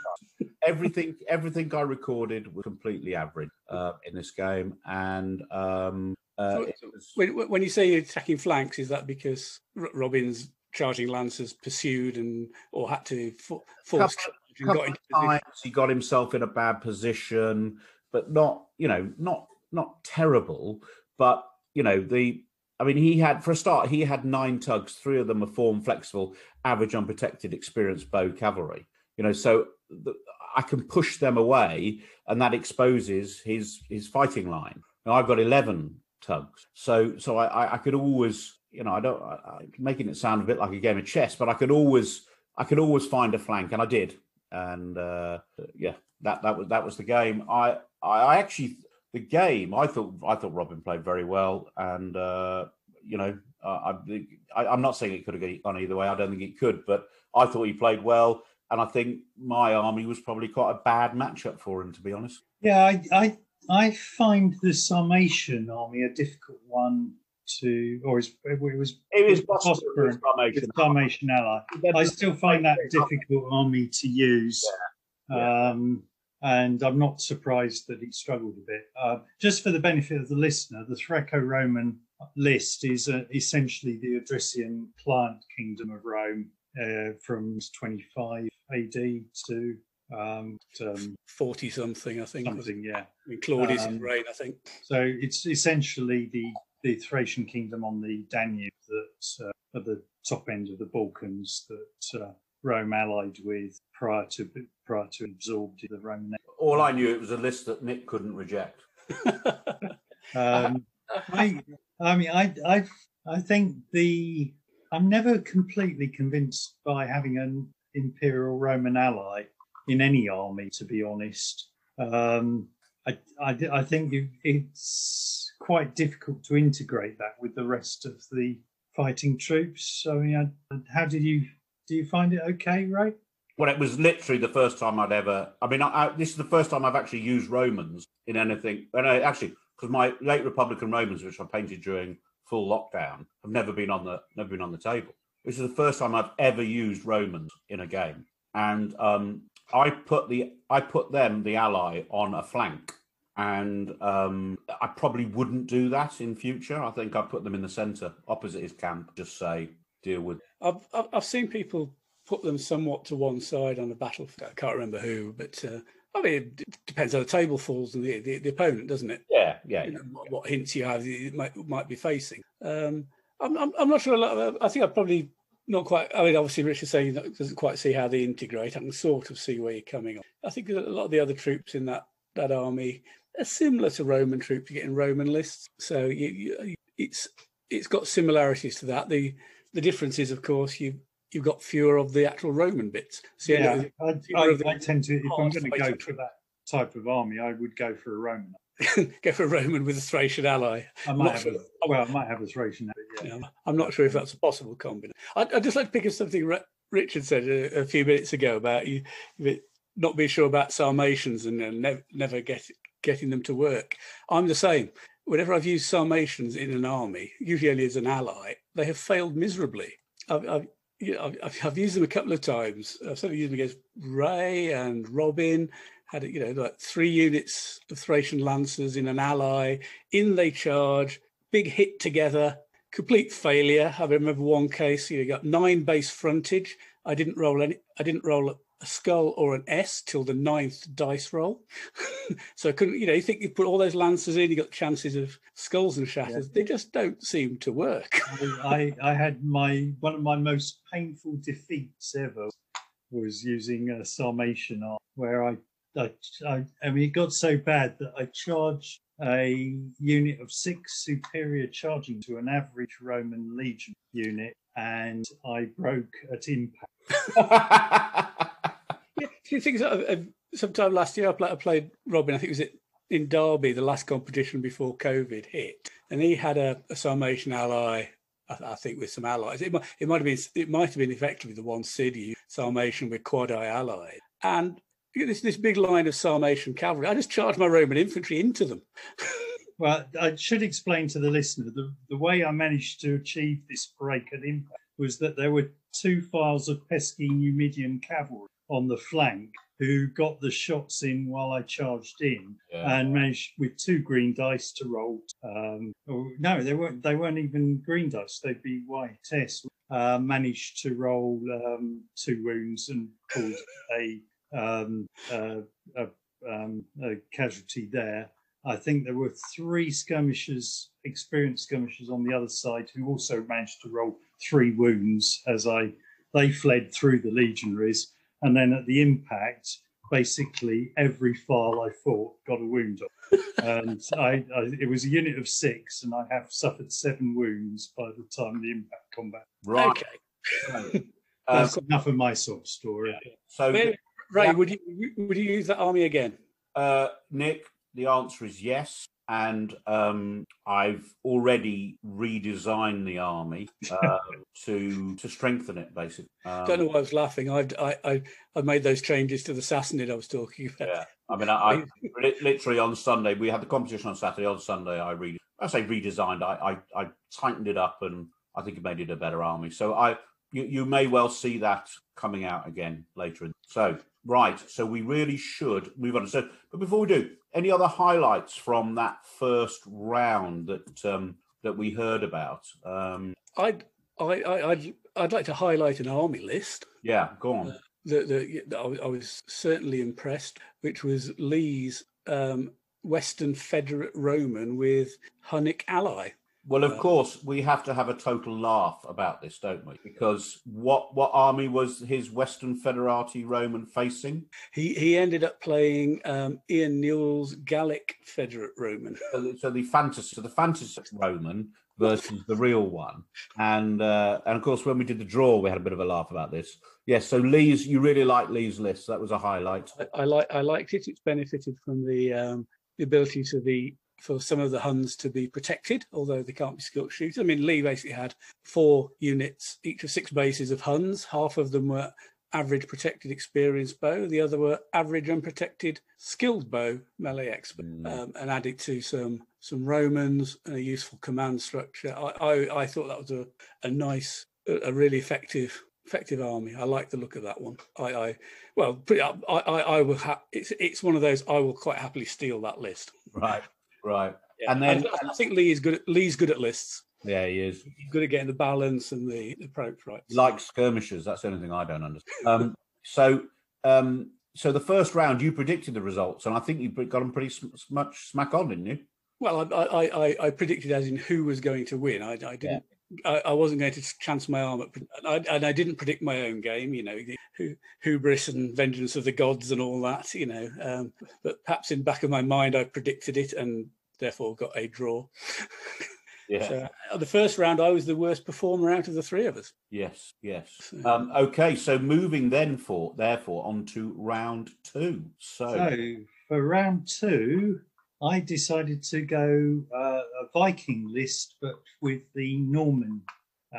Everything, everything I recorded was completely average uh, in this game. And um, uh, was... when, when, you say you're attacking flanks, is that because Robin's charging lancers pursued and or had to for, force? Couple, couple times he got himself in a bad position, but not, you know, not not terrible, but you know the. I mean, he had for a start, he had nine tugs. Three of them are form flexible, average unprotected, experienced bow cavalry. You know, so the, I can push them away, and that exposes his his fighting line. Now I've got eleven tugs, so so I I, I could always you know I don't I, I, making it sound a bit like a game of chess, but I could always I could always find a flank, and I did, and uh, yeah, that that was that was the game. I I actually the game, I thought I thought Robin played very well, and uh, you know, uh, I, am not saying it could have gone either way. I don't think it could, but I thought he played well, and I think my army was probably quite a bad matchup for him, to be honest. Yeah, I I, I find the Sarmatian army a difficult one to, or is, it was it was Sarmatian, Sarmatian ally. I still find that difficult army to use. Yeah. Um, and I'm not surprised that he struggled a bit. Uh, just for the benefit of the listener, the Thraco-Roman list is uh, essentially the Odrysian client kingdom of Rome uh, from 25 AD to um, um, 40 something, I think. Something, yeah. In Claudius' um, reign, I think. So it's essentially the, the Thracian kingdom on the Danube that uh, at the top end of the Balkans that uh, Rome allied with prior to prior to absorbed the Roman. All I knew it was a list that Nick couldn't reject. <laughs> um, I, I mean, I, I, I think the I'm never completely convinced by having an Imperial Roman ally in any army, to be honest. Um, I, I, I think it's quite difficult to integrate that with the rest of the fighting troops. I mean, how did you do you find it okay, Ray? Well, it was literally the first time I'd ever. I mean, I, this is the first time I've actually used Romans in anything. And I, actually, because my late Republican Romans, which I painted during full lockdown, have never been on the never been on the table. This is the first time I've ever used Romans in a game, and um, I put the I put them the ally on a flank, and um, I probably wouldn't do that in future. I think I'd put them in the centre, opposite his camp. Just say deal with? I've I've seen people put them somewhat to one side on a battlefield. I can't remember who, but uh, I mean, it depends how the table falls and the, the, the opponent, doesn't it? Yeah, yeah. You know, what, what, hints you have you might might be facing. Um, I'm, I'm, I'm not sure. Of, I think I probably not quite. I mean, obviously, Richard's saying that doesn't quite see how they integrate. I can sort of see where you're coming on. I think a lot of the other troops in that that army are similar to Roman troops. You're getting Roman lists, so you, you, it's it's got similarities to that. The the difference is, of course, you you've got fewer of the actual Roman bits. So, yeah, I, I, I tend to. If I'm going to go for that type of army, I would go for a Roman. <laughs> go for a Roman with a Thracian ally. I might have sure. a, well, I might have a Thracian. Ally, yeah. yeah. I'm not sure if that's a possible combination. I'd, I'd, just like to pick up something Richard said a, a few minutes ago about you not being sure about Sarmatians and uh, never, never get, getting them to work. I'm the same. Whenever I've used Sarmatians in an army, usually only as an ally, they have failed miserably. I've, I've, know, I've, I've, used them a couple of times. I've certainly used them against Ray and Robin. Had you know like three units of Thracian lancers in an ally. In they charge, big hit together, complete failure. I remember one case. You, know, got nine base frontage. I didn't roll any. I didn't roll a skull or an S till the ninth dice roll. <laughs> so I couldn't, you know, you think you put all those lances in, you got chances of skulls and shatters. Yeah. They just don't seem to work. <laughs> I, I had my one of my most painful defeats ever was using a Sarmatian art where I I, I, I mean, it got so bad that I charged a unit of six superior charging to an average Roman legion unit, and I broke at impact. <laughs> yeah, two things. Uh, sometime last year, I played Robin. I think it was in Derby, the last competition before COVID hit, and he had a, a Sarmatian ally. I, think with some allies, it might, it might have been it might have been effectively the one city Sarmatian with Quadi allied, and this this big line of Sarmatian cavalry. I just charged my Roman infantry into them. <laughs> well, I should explain to the listener the, the way I managed to achieve this break and impact was that there were two files of pesky Numidian cavalry on the flank who got the shots in while I charged in yeah. and managed with two green dice to roll. Um, oh, no, they weren't. They weren't even green dice. They'd be white tests. Uh, managed to roll um, two wounds and caused a, um, uh, a, um, a casualty there. I think there were three skirmishers, experienced skirmishers on the other side, who also managed to roll three wounds as I they fled through the legionaries and then at the impact, basically every file I fought got a wound on. and I, I, it was a unit of six, and I have suffered seven wounds by the time the impact combat. Right. Okay. That's um, enough of my sort of story. Yeah. So, Ray, would you would you use that army again? Uh, Nick, the answer is yes and um, I've already redesigned the army <laughs> uh, to to strengthen it. Basically, um, don't know why I was laughing. I've I, I I made those changes to the Sassanid I was talking about. Yeah, I mean, I, I <laughs> literally on Sunday we had the competition on Saturday. On Sunday, I re I say redesigned. I, I I tightened it up and I think it made it a better army. So I you, you may well see that coming out again later. In, so right, so we really should move on. So, but before we do, any other highlights from that first round that um, that we heard about? Um, I'd I, I, I'd I'd like to highlight an army list. Yeah, go on. Uh, the, the, I was certainly impressed, which was Lee's um, Western Federate Roman with Hunnic ally. Well, of uh, course, we have to have a total laugh about this, don't we? Because what what army was his Western Federati Roman facing? He he ended up playing um, Ian Newell's Gallic Federate Roman. So the, so the fantasy, so the fantasy Roman versus the real one, and uh, and of course, when we did the draw, we had a bit of a laugh about this. Yes, so Lee's, you really like Lee's list. That was a highlight. I, I like I liked it. It's benefited from the um, the ability to the for some of the Huns to be protected, although they can't be skilled shooters. I mean, Lee basically had four units, each of six bases of Huns. Half of them were average protected experienced bow, the other were average unprotected skilled bow melee expert, mm. um, and added to some some Romans and a useful command structure. I I, I thought that was a, a nice, a really effective effective army. I like the look of that one. I, I well, pretty, I, I, I will. Ha- it's it's one of those. I will quite happily steal that list. Right. Right. Yeah. And then I, I, think Lee is good. At, Lee's good at lists. Yeah, he is. He's good at getting the balance and the, the approach right. Like skirmishers. That's the only thing I don't understand. Um, <laughs> so, um, so the first round, you predicted the results, and I think you got them pretty sm- much smack on, didn't you? Well, I, I, I, I, predicted as in who was going to win. I, I didn't. Yeah. I, I, wasn't going to chance my arm, at, and I didn't predict my own game. You know, hubris and vengeance of the gods and all that. You know, um, but perhaps in back of my mind, I predicted it and therefore got a draw. <laughs> Yeah. So, uh, the first round, I was the worst performer out of the three of us. Yes, yes. Um, okay, so moving then for therefore on to round two. So, so for round two, I decided to go uh, a Viking list, but with the Norman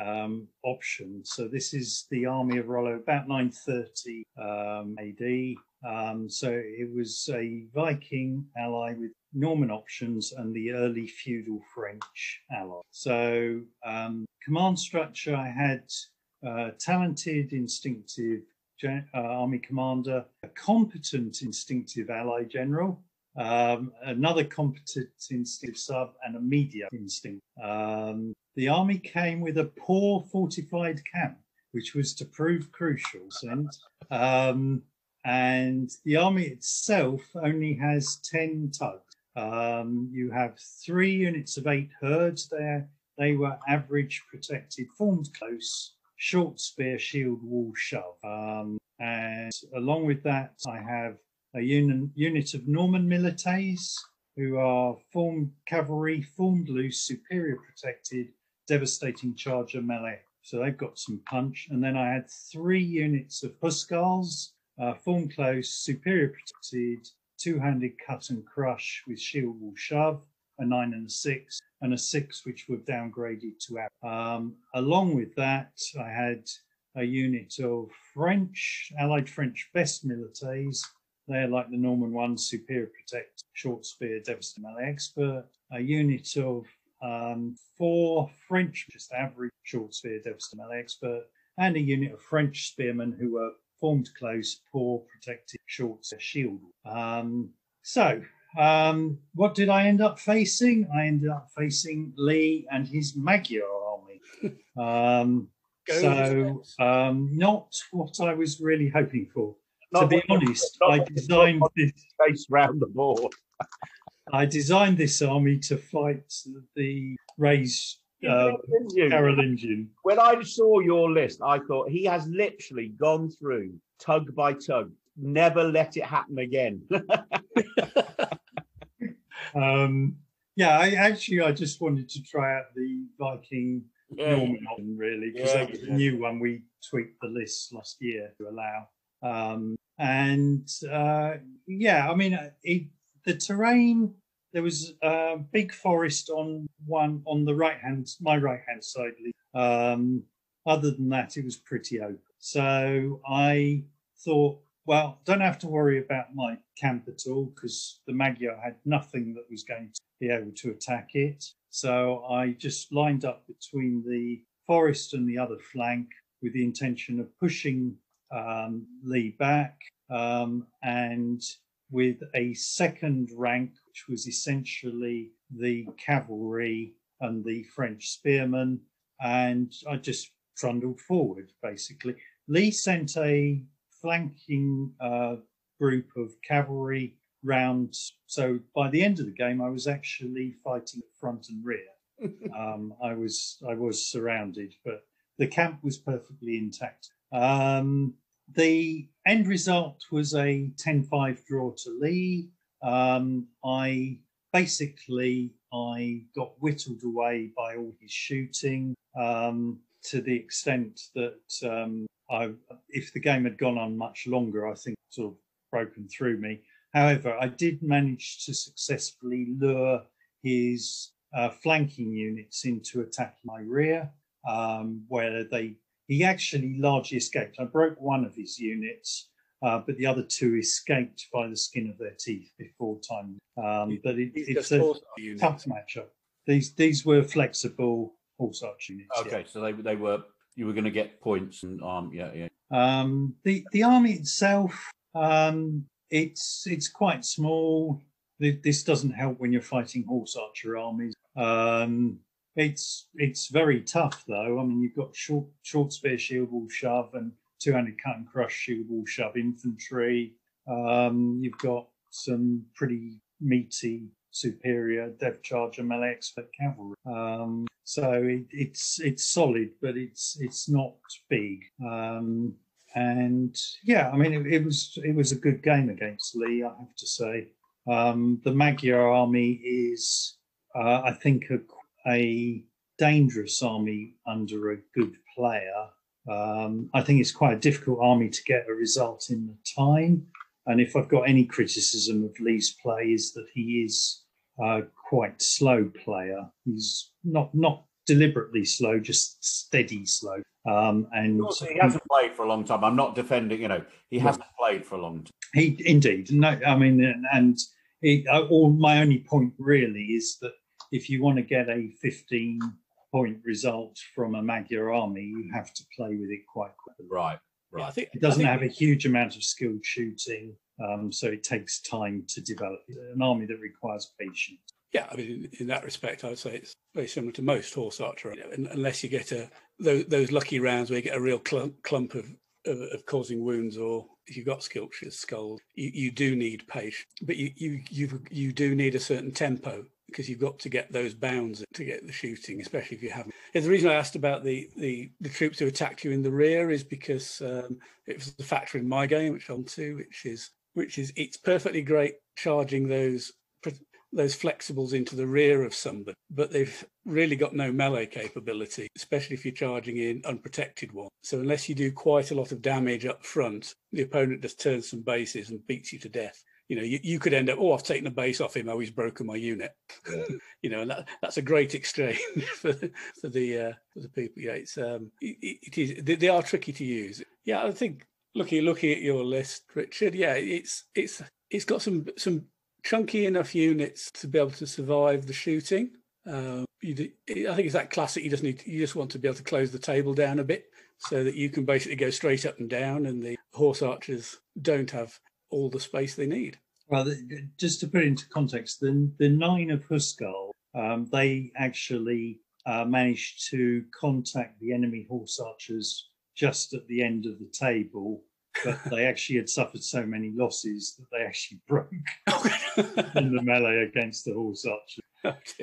um, option. So this is the army of Rollo, about 930 um, AD. Um, so it was a Viking ally with Norman options and the early feudal French ally. So um, command structure, I had uh, talented, instinctive uh, army commander, a competent instinctive ally general, um, another competent instinctive sub, and a media instinct. Um, the army came with a poor fortified camp, which was to prove crucial. Um, and the army itself only has 10 tugs. Um, you have three units of eight herds there. They were average protected, formed close, short spear, shield, wall, shove. Um, and along with that, I have a un- unit of Norman milites who are formed cavalry, formed loose, superior protected, devastating charger melee. So they've got some punch. And then I had three units of Huskarls, uh, formed close, superior protected, two-handed cut and crush with shield wall shove, a nine and a six, and a six which were downgraded to out. Um, along with that, I had a unit of French, Allied French best milites. They're like the Norman one, superior protect, short spear, devastating melee expert. A unit of um, four French, just average short spear, devastating melee expert, and a unit of French spearmen who were formed close, poor, protected, short shield. Um, so, um, what did I end up facing? I ended up facing Lee and his Magyar army. <laughs> Um, so, um, not what I was really hoping for. Not to be honest, I designed this. Face round the board. <laughs> I designed this army to fight the Ray's uh, Carolingian. When I saw your list, I thought he has literally gone through tug by tug. Never let it happen again. <laughs> Um, yeah, I actually I just wanted to try out the Viking Norman option really because Yeah, that was yeah. a new one. We tweaked the list last year to allow. Um, and uh, yeah, I mean, uh, it, the terrain there was a big forest on one on the right hand, my right hand side. Um, other than that, it was pretty open. So I thought, well, don't have to worry about my camp at all because the Magyar had nothing that was going to be able to attack it. So I just lined up between the forest and the other flank with the intention of pushing um, Lee back um, and with a second rank, which was essentially the cavalry and the French spearmen. And I just trundled forward, basically. Lee sent a flanking uh, group of cavalry round. So by the end of the game, I was actually fighting at front and rear. <laughs> um, I was I was surrounded, but the camp was perfectly intact. Um, the end result was a 10-5 draw to Lee. Um, I basically I got whittled away by all his shooting um, to the extent that um, I, if the game had gone on much longer, I think sort of broken through me. However, I did manage to successfully lure his uh, flanking units into attacking my rear, um, where they he actually largely escaped. I broke one of his units, uh, but the other two escaped by the skin of their teeth before time. Um, but it, it's a tough matchup. These these were flexible horse arch units. yeah. Okay, so they they were you were going to get points and um yeah yeah Um, the the army itself, um, it's it's quite small. This doesn't help when you're fighting horse archer armies. Um, it's it's very tough though. I mean, you've got short short spear shield wall shove and two handed cut and crush shield wall shove infantry. Um, you've got some pretty meaty superior dev charger melee expert cavalry. Um, so it, it's it's solid, but it's it's not big. Um, and yeah, I mean, it, it was it was a good game against Lee, I have to say. Um, the Magyar army is, uh, I think, a, a dangerous army under a good player. Um, I think it's quite a difficult army to get a result in the time. And if I've got any criticism of Lee's play, is that he is uh, quite slow player. He's not not deliberately slow, just steady slow. Um, and he hasn't played for a long time i'm not defending you know he hasn't played for a long time He indeed. No, I mean, and, and it, uh, all my only point really is that if you want to get a 15 point result from a Magyar army, you have to play with it quite quickly. right Yeah, I right think It doesn't I have a huge amount of skilled shooting, um, so it takes time to develop. An army that requires patience. Yeah, I mean, in, in that respect, I would say it's very similar to most horse archery, you know, unless you get a those, those lucky rounds where you get a real clump, clump of, of of causing wounds, or if you've got sculptures, skulls, you, you do need patience, but you you you you do need a certain tempo because you've got to get those bounds to get the shooting, especially if you haven't. The reason I asked about the the, the troops who attacked you in the rear is because um, it was a factor in my game, which I'm to, which is which is it's perfectly great charging those those flexibles into the rear of somebody, but they've really got no melee capability, especially if you're charging in unprotected one. So unless you do quite a lot of damage up front, the opponent just turns some bases and beats you to death. You know, you, you could end up, oh, I've taken a base off him. Oh, he's broken my unit. Yeah. <laughs> you know, and that, that's a great exchange <laughs> for, for the uh, for the people. Yeah, it's um, it, it is they, they are tricky to use. Yeah, I think looking looking at your list, Richard. Yeah, it's it's it's got some some chunky enough units to be able to survive the shooting. Uh, you, I think it's that classic. You just need you just want to be able to close the table down a bit so that you can basically go straight up and down, and the horse archers don't have all the space they need. Well, just to put it into context, the the nine of Huskarl, um, they actually uh, managed to contact the enemy horse archers just at the end of the table but <laughs> they actually had suffered so many losses that they actually <laughs> broke <laughs> in the melee against the horse archer.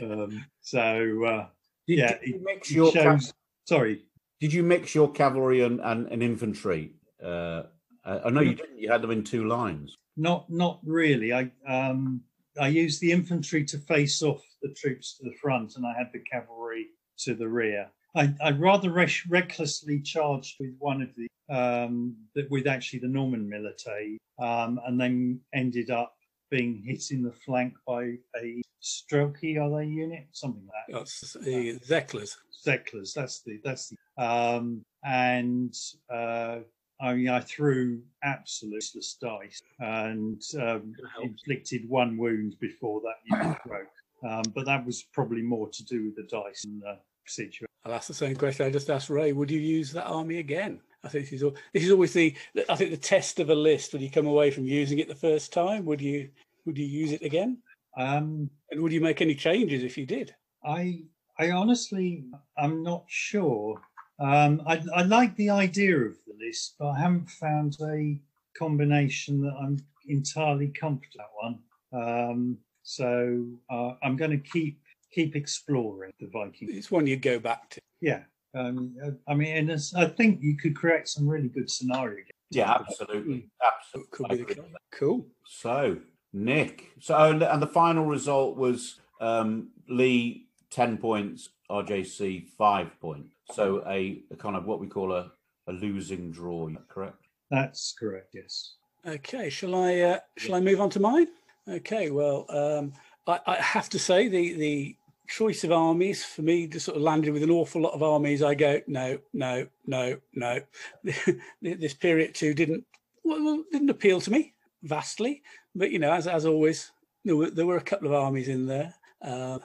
Um, so uh, did, yeah, did you mix your shows, sorry. Did you mix your cavalry and, and, and infantry? Uh, I know you didn't. You had them in two lines. Not not really. I um, I used the infantry to face off the troops to the front, and I had the cavalry to the rear. I, I rather recklessly charged with one of the um, with actually the Norman milites, um, and then ended up being hit in the flank by a Strelki, are they unit? Something like that. That's the Szeklers. Szeklers, that's the that's the um, and uh, I mean I threw absolute dice and um, inflicted one wound before that unit <coughs> broke. Um, but that was probably more to do with the dice and the situation. I'll ask the same question I just asked Ray. Would you use that army again? I think this is, this is always the I think the test of a list when you come away from using it the first time. Would you would you use it again? Um, and would you make any changes if you did? I I honestly I'm not sure. Um, I, I like the idea of the list, but I haven't found a combination that I'm entirely comfortable with one. Um, so uh, I'm going to keep keep exploring the Viking. It's one you go back to. Yeah, um, I mean, and I think you could create some really good scenarios. Yeah, absolutely, absolutely. Could be cool. So, Nick. So, and, and the final result was um, Lee ten points, RJC five points. So, a, a kind of what we call a, a losing draw. Correct. That's correct. Yes. Okay. Shall I? Uh, shall I move on to mine? Okay. Well, um, I, I have to say the the choice of armies for me just sort of landed with an awful lot of armies i go no no no no <laughs> this period too didn't well, didn't appeal to me vastly but you know as, as always there were, there were a couple of armies in there uh,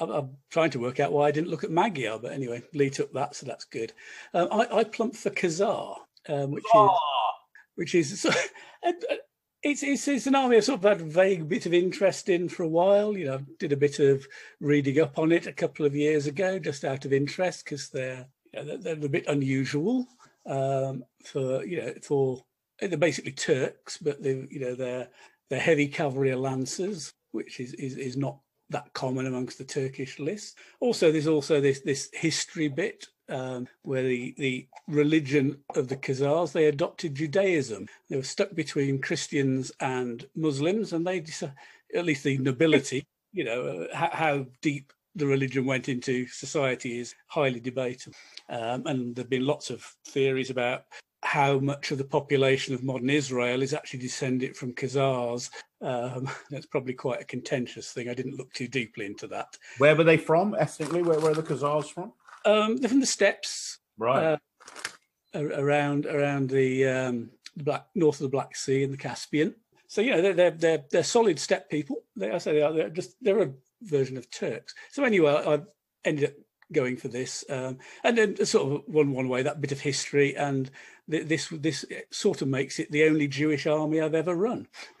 I'm trying to work out why I didn't look at Magyar, but anyway, Lee took that, so that's good. Um, I, I, plumped for Khazar, um, which is which is <laughs> it's, it's, it's an army I've sort of had a vague bit of interest in for a while. You know, did a bit of reading up on it a couple of years ago, just out of interest, because they're, you know, they're, they're a bit unusual um, for you know for they're basically Turks, but they you know they're they're heavy cavalry lancers, which is, is is not that common amongst the Turkish list. Also, there's also this this history bit um, where the, the religion of the Khazars, they adopted Judaism. They were stuck between Christians and Muslims, and they, at least the nobility, you know, uh, how, how, deep the religion went into society is highly debatable. Um, and there have been lots of theories about how much of the population of modern Israel is actually descended from Khazars. Um, <laughs> that's probably quite a contentious thing. I didn't look too deeply into that. Where were they from ethnically? Where were the Khazars from? Um, they're from the steppes, right? Uh, around around the, um, the black north of the Black Sea and the Caspian. So you know they're they're they're, they're solid steppe people. They, I say they are. They're just they're a version of Turks. So anyway, I ended up going for this, um, and then sort of one one way that bit of history, and this this sort of makes it the only Jewish army I've ever run. <laughs>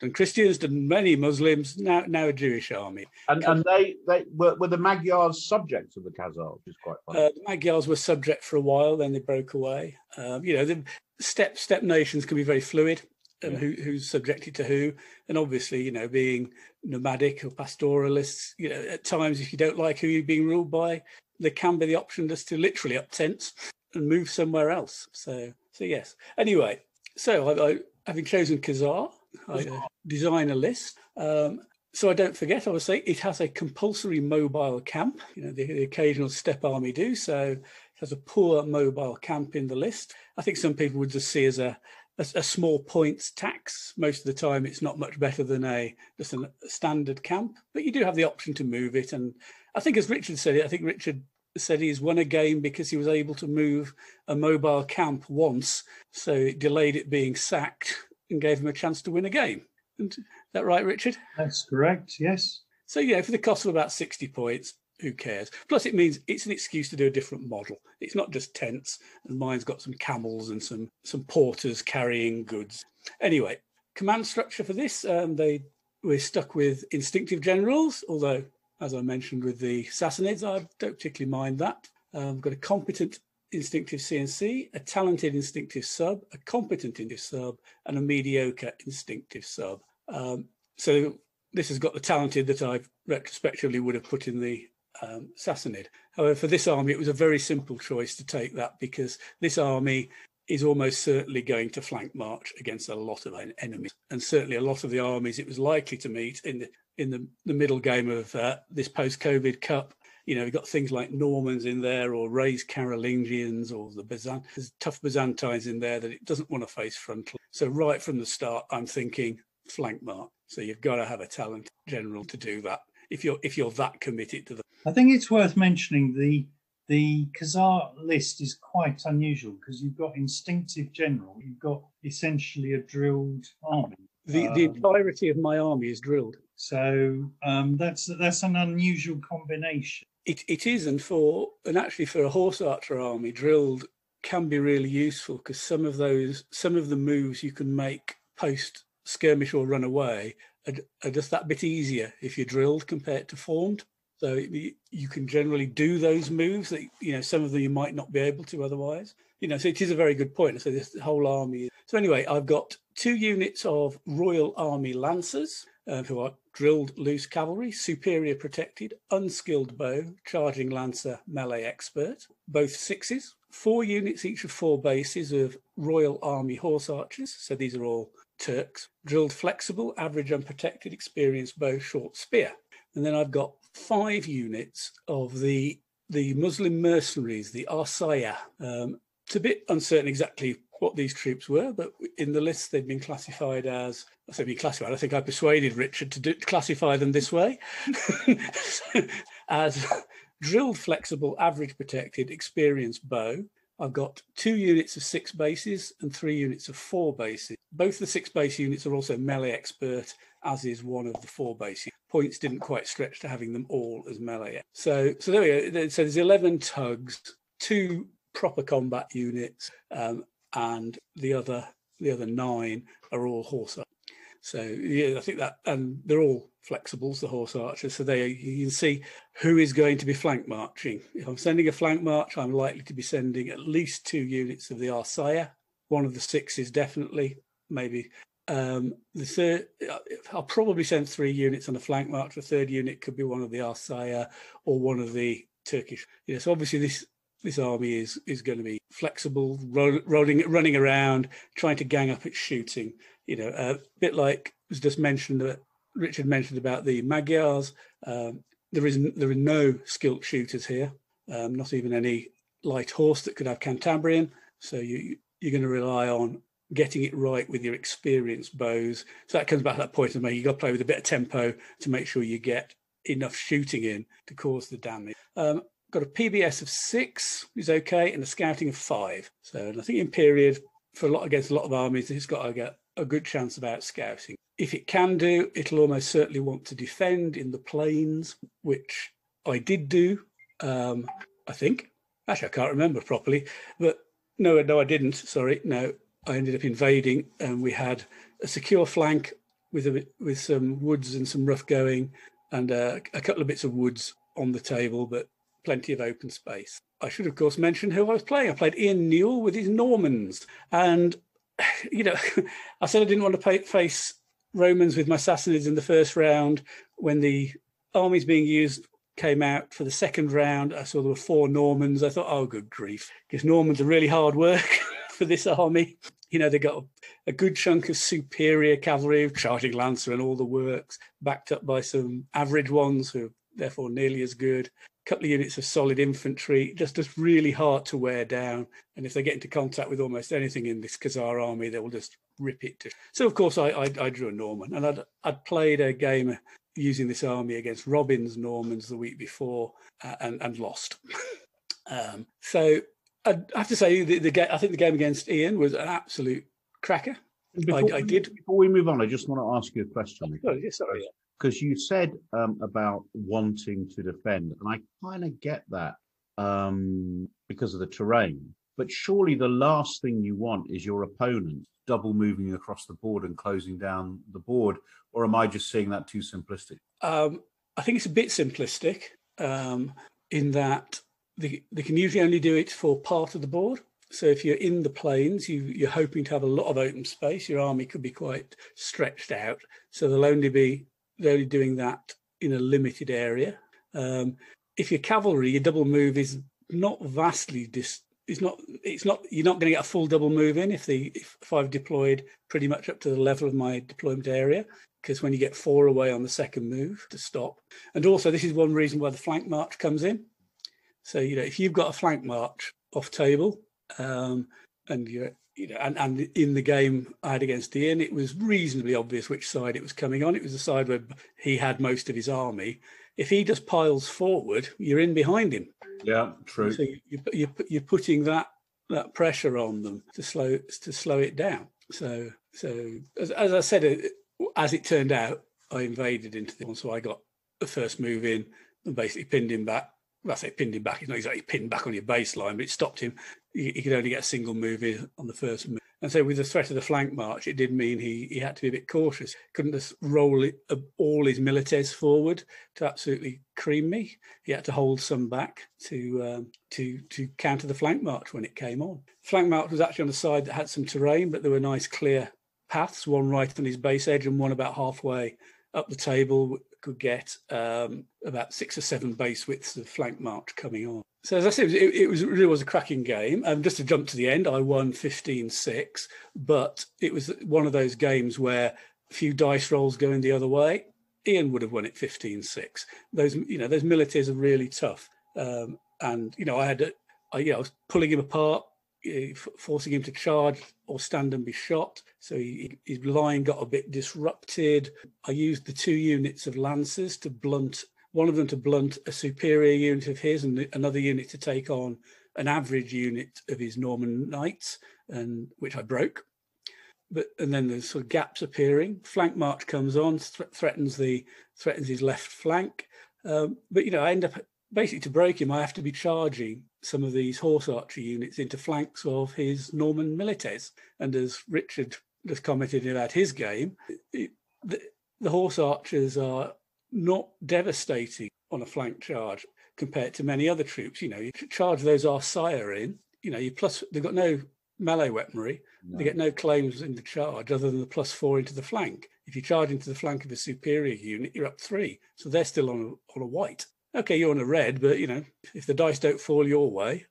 done Christians, done many Muslims, now now a Jewish army. And, and they they were, were the Magyars subjects of the Khazars, which is quite funny. Uh, the Magyars were subject for a while, then they broke away. Um, you know, the step steppe nations can be very fluid. And yeah. who, who's subjected to who, and obviously, you know, being nomadic or pastoralists, you know, at times if you don't like who you're being ruled by, there can be the option just to literally up tents and move somewhere else. So, so yes. Anyway, so I, I having chosen Khazar, I uh, design a list. Um, so I don't forget, I would say it has a compulsory mobile camp. You know, the, the, occasional step army do. So it has a poor mobile camp in the list. I think some people would just see as a, a, a small points tax. Most of the time, it's not much better than a just a standard camp. But you do have the option to move it. And I think, as Richard said, I think Richard said he's won a game because he was able to move a mobile camp once, so it delayed it being sacked and gave him a chance to win a game. And that right, Richard? That's correct. Yes. So yeah, for the cost of about sixty points, who cares? Plus, it means it's an excuse to do a different model. It's not just tents, and mine's got some camels and some some porters carrying goods. Anyway, command structure for this, um, they we're stuck with instinctive generals, although as I mentioned with the Sassanids, I don't particularly mind that. Um, I've got a competent instinctive CNC, a talented instinctive sub, a competent instinctive sub, and a mediocre instinctive sub. Um, so this has got the talented that I retrospectively would have put in the um, Sassanid. However, for this army, it was a very simple choice to take that because this army is almost certainly going to flank march against a lot of enemies, and certainly a lot of the armies it was likely to meet in the in the, the middle game of uh, this post-COVID Cup. You know, we've got things like Normans in there, or raised Carolingians, or the Byzant- tough Byzantines in there that it doesn't want to face frontal. So right from the start, I'm thinking flank march. So you've got to have a talent general to do that if you're if you're that committed to the. I think it's worth mentioning the the Khazar list is quite unusual because you've got instinctive general, you've got essentially a drilled army. The, um, the entirety of my army is drilled. So um, that's that's an unusual combination. It, it is, and for and actually for a horse archer army, drilled can be really useful because some of those some of the moves you can make post skirmish or run away are, are just that bit easier if you're drilled compared to formed. So you can generally do those moves that you know some of them you might not be able to otherwise. You know, so it is a very good point. So this whole army. So anyway, I've got two units of Royal Army Lancers uh, who are drilled loose cavalry, superior protected, unskilled bow, charging lancer, melee expert, both sixes. Four units each of four bases of Royal Army Horse Archers. So these are all Turks. Drilled flexible, average unprotected, experienced bow, short spear. And then I've got five units of the the Muslim mercenaries, the Arsaya. Um, it's a bit uncertain exactly what these troops were, but in the list they'd been classified as. I say been classified. I think I persuaded Richard to, do, to classify them this way, <laughs> as drilled, flexible, average protected, experienced bow. I've got two units of six bases and three units of four bases. Both the six base units are also melee expert, as is one of the four base. Points didn't quite stretch to having them all as melee. So, so there we go. So there's 11 tugs, two proper combat units, um, and the other the other nine are all horse archers. So yeah, I think that and they're all flexibles, the horse archers. So they you can see who is going to be flank marching. If I'm sending a flank march, I'm likely to be sending at least two units of the Arsaya. One of the six is definitely maybe um, the third. I'll probably send three units on a flank march. The third unit could be one of the Arsaya or one of the Turkish. Yeah, so obviously this this army is is going to be flexible, ro- rolling, running around, trying to gang up its shooting. You know, a bit like was just mentioned that Richard mentioned about the Magyars. Um, there is there are no skilled shooters here, um, not even any light horse that could have Cantabrian. So you you're going to rely on getting it right with your experienced bows. So that comes back to that point of me. You got to play with a bit of tempo to make sure you get enough shooting in to cause the damage. Um, got a PBS of six is okay, and a scouting of five. So, and I think in period for a lot against a lot of armies, it's got to get a good chance about scouting. If it can do, it'll almost certainly want to defend in the plains, which I did do. Um, I think. Actually, I can't remember properly, but no, no, I didn't. Sorry, no, I ended up invading, and we had a secure flank with a, with some woods and some rough going, and uh, a couple of bits of woods on the table, but plenty of open space. I should, of course, mention who I was playing. I played Ian Newell with his Normans. And, <sighs> you know, <laughs> I said I didn't want to pay, face Romans with my Sassanids in the first round. When the armies being used came out for the second round, I saw there were four Normans. I thought, oh, good grief, because Normans are really hard work <laughs> for this army. You know, they got a good chunk of superior cavalry, charging lancer and all the works, backed up by some average ones who are therefore nearly as good. A couple of units of solid infantry, just just really hard to wear down. And if they get into contact with almost anything in this Khazar army, they will just rip it to. So of course I I, I drew a Norman, and I'd I'd played a game using this army against Robin's Normans the week before uh, and and lost. <laughs> um, so I have to say the, the I think the game against Ian was an absolute cracker. Before, I, I, did. Before we move on, I just want to ask you a question. Oh, yeah, sorry. Because you said um, about wanting to defend, and I kind of get that um, because of the terrain. But surely the last thing you want is your opponent double moving across the board and closing down the board, or am I just seeing that too simplistic? Um, I think it's a bit simplistic um, in that they, they can usually only do it for part of the board. So if you're in the plains, you, you're hoping to have a lot of open space. Your army could be quite stretched out, so they'll only be they're only doing that in a limited area. Um, if you're cavalry, your double move is not vastly dis. It's not. It's not. You're not going to get a full double move in if the if, if I've deployed pretty much up to the level of my deployment area. Because when you get four away on the second move to stop, and also this is one reason why the flank march comes in. So you know if you've got a flank march off table, um, and you you know, and, and in the game I had against Ian, it was reasonably obvious which side it was coming on. It was the side where he had most of his army. If he just piles forward, you're in behind him. Yeah, true. So you, you, you're putting that that pressure on them to slow to slow it down. So so as, as I said, as it turned out, I invaded into the one, so I got the first move in and basically pinned him back well, I say pinned him back. He's not exactly pinned back on your baseline, but it stopped him. He, he, could only get a single move on the first move. And so, with the threat of the flank march, it did mean he, he had to be a bit cautious. Couldn't just roll it, uh, all his milites forward to absolutely cream me. He had to hold some back to um, to to counter the flank march when it came on. Flank march was actually on the side that had some terrain, but there were nice clear paths, one right on his base edge and one about halfway up the table could get um, about six or seven base widths of flank march coming on. So as I said, it, it was it really was a cracking game. And um, just to jump to the end, I won 15-6, but it was one of those games where a few dice rolls going the other way. Ian would have won it 15-6. Those you know those milites are really tough, um, and you know I had I, you know, I was pulling him apart forcing him to charge or stand and be shot. So he, his line got a bit disrupted. I used the two units of lancers to blunt one of them to blunt a superior unit of his, and another unit to take on an average unit of his Norman knights, and which I broke. But and then there's sort of gaps appearing. Flank march comes on, th- threatens the threatens his left flank. Um, but you know, I end up basically to break him, I have to be charging some of these horse archer units into flanks of his Norman milites. And as Richard just commented about his game, it, the, the horse archers are not devastating on a flank charge compared to many other troops. You know, you charge those Arsaia in, you know, you plus they've got no melee weaponry. No. They get no claims in the charge other than the plus four into the flank. If you charge into the flank of a superior unit, you're up three. So they're still on a, on a white okay, you're on a red, but you know, if the dice don't fall your way,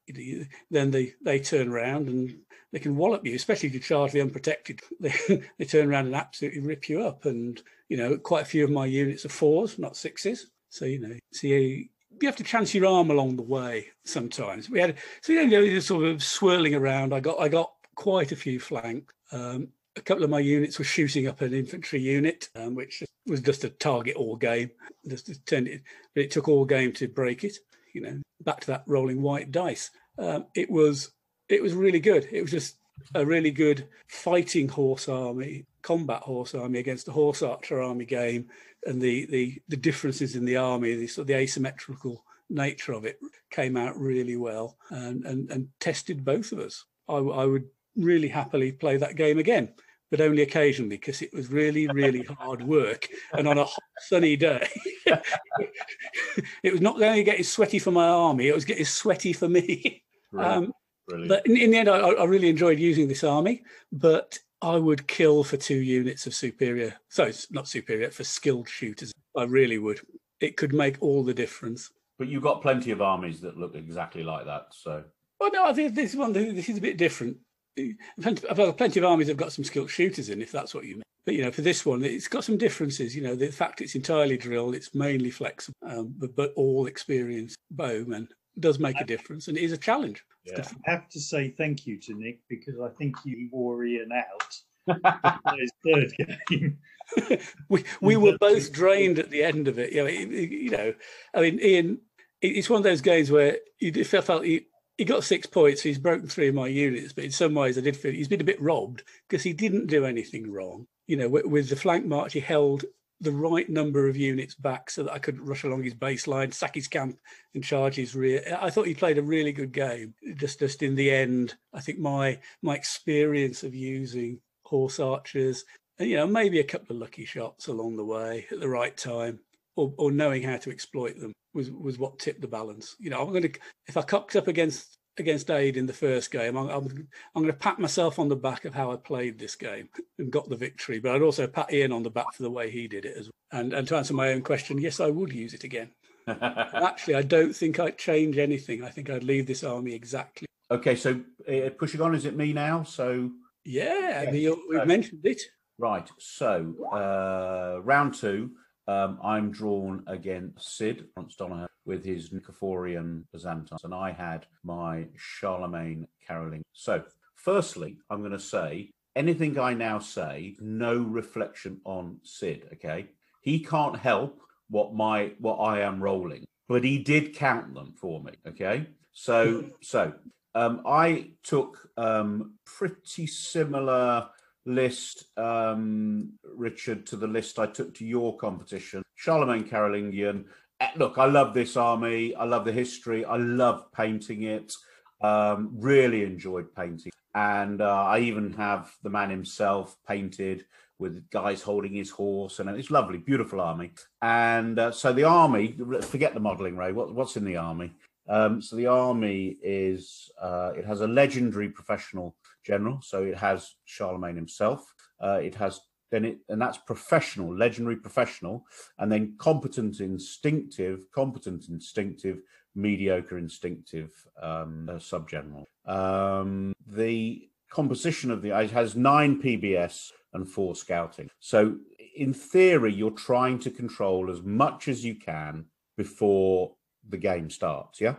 then they they turn around and they can wallop you, especially if you charge the unprotected. <laughs> They they turn around and absolutely rip you up. And you know, quite a few of my units are fours, not sixes. So you know, so you, you have to chance your arm along the way sometimes. We had so you know, sort of swirling around. I got I got quite a few flanks. Um, a couple of my units were shooting up an infantry unit, um, which was just a target all game. Just turned it, but it took all game to break it. You know, back to that rolling white dice. Um, it was it was really good. It was just a really good fighting horse army, combat horse army against a horse archer army game, and the the the differences in the army, the sort of the asymmetrical nature of it came out really well and and, and tested both of us. I, I would really happily play that game again but only occasionally because it was really, really <laughs> hard work. And on a hot, sunny day, <laughs> it was not only getting sweaty for my army, it was getting sweaty for me. Um, but in, in, the end, I, I, really enjoyed using this army, but I would kill for two units of superior, so it's not superior, for skilled shooters. I really would. It could make all the difference. But you've got plenty of armies that look exactly like that. So. Well, no, I think this one this is a bit different plenty, well, plenty of armies have got some skilled shooters in, if that's what you mean. But you know, for this one, it's got some differences. You know, the fact it's entirely drilled, it's mainly flexible, um, but, but all experienced bowmen does make a difference, and it is a challenge. Yeah. I have to say thank you to Nick because I think you wore Ian out <laughs> his third game. <laughs> we we were both drained at the end of it. You know, it, you know, I mean, Ian, it's one of those games where you felt he, he got six points. He's broken three of my units, but in some ways, I did feel he's been a bit robbed because he didn't do anything wrong. You know, with, with the flank march, he held the right number of units back so that I could rush along his baseline, sack his camp, and charge his rear. I thought he played a really good game. Just, just in the end, I think my my experience of using horse archers, and you know, maybe a couple of lucky shots along the way at the right time, or, or knowing how to exploit them was was what tipped the balance. You know, I'm going to if I cocked up against against Ade in the first game, I'm, I'm, I'm, going to pat myself on the back of how I played this game <laughs> and got the victory. But I'd also pat Ian on the back for the way he did it as well. And, and to answer my own question, yes, I would use it again. <laughs> actually, I don't think I'd change anything. I think I'd leave this army exactly. Okay, so uh, pushing on, is it me now? So yeah, yeah. we've uh, mentioned it. Right. So uh, round two. Um, I'm drawn against Sid Donohoe with his Nikephorian Byzantines, and I had my Charlemagne Caroling. So, firstly, I'm going to say anything I now say, no reflection on Sid. Okay, he can't help what my what I am rolling, but he did count them for me. Okay, so <laughs> so um, I took um, pretty similar list, um, Richard, to the list I took to your competition. Charlemagne Carolingian. Eh, look, I love this army. I love the history. I love painting it. Um, really enjoyed painting. And uh, I even have the man himself painted with guys holding his horse, and it's lovely, beautiful army. And uh, so the army, forget the modelling, Ray. What, what's in the army? Um, so the army is uh, it has a legendary professional general. So it has Charlemagne himself. Uh, it has then it and that's professional, legendary professional, and then competent, instinctive, competent, instinctive, mediocre, instinctive um, uh, subgeneral. Um, the composition of the it has nine PBS and four scouting. So in theory, you're trying to control as much as you can before the game starts. Yeah,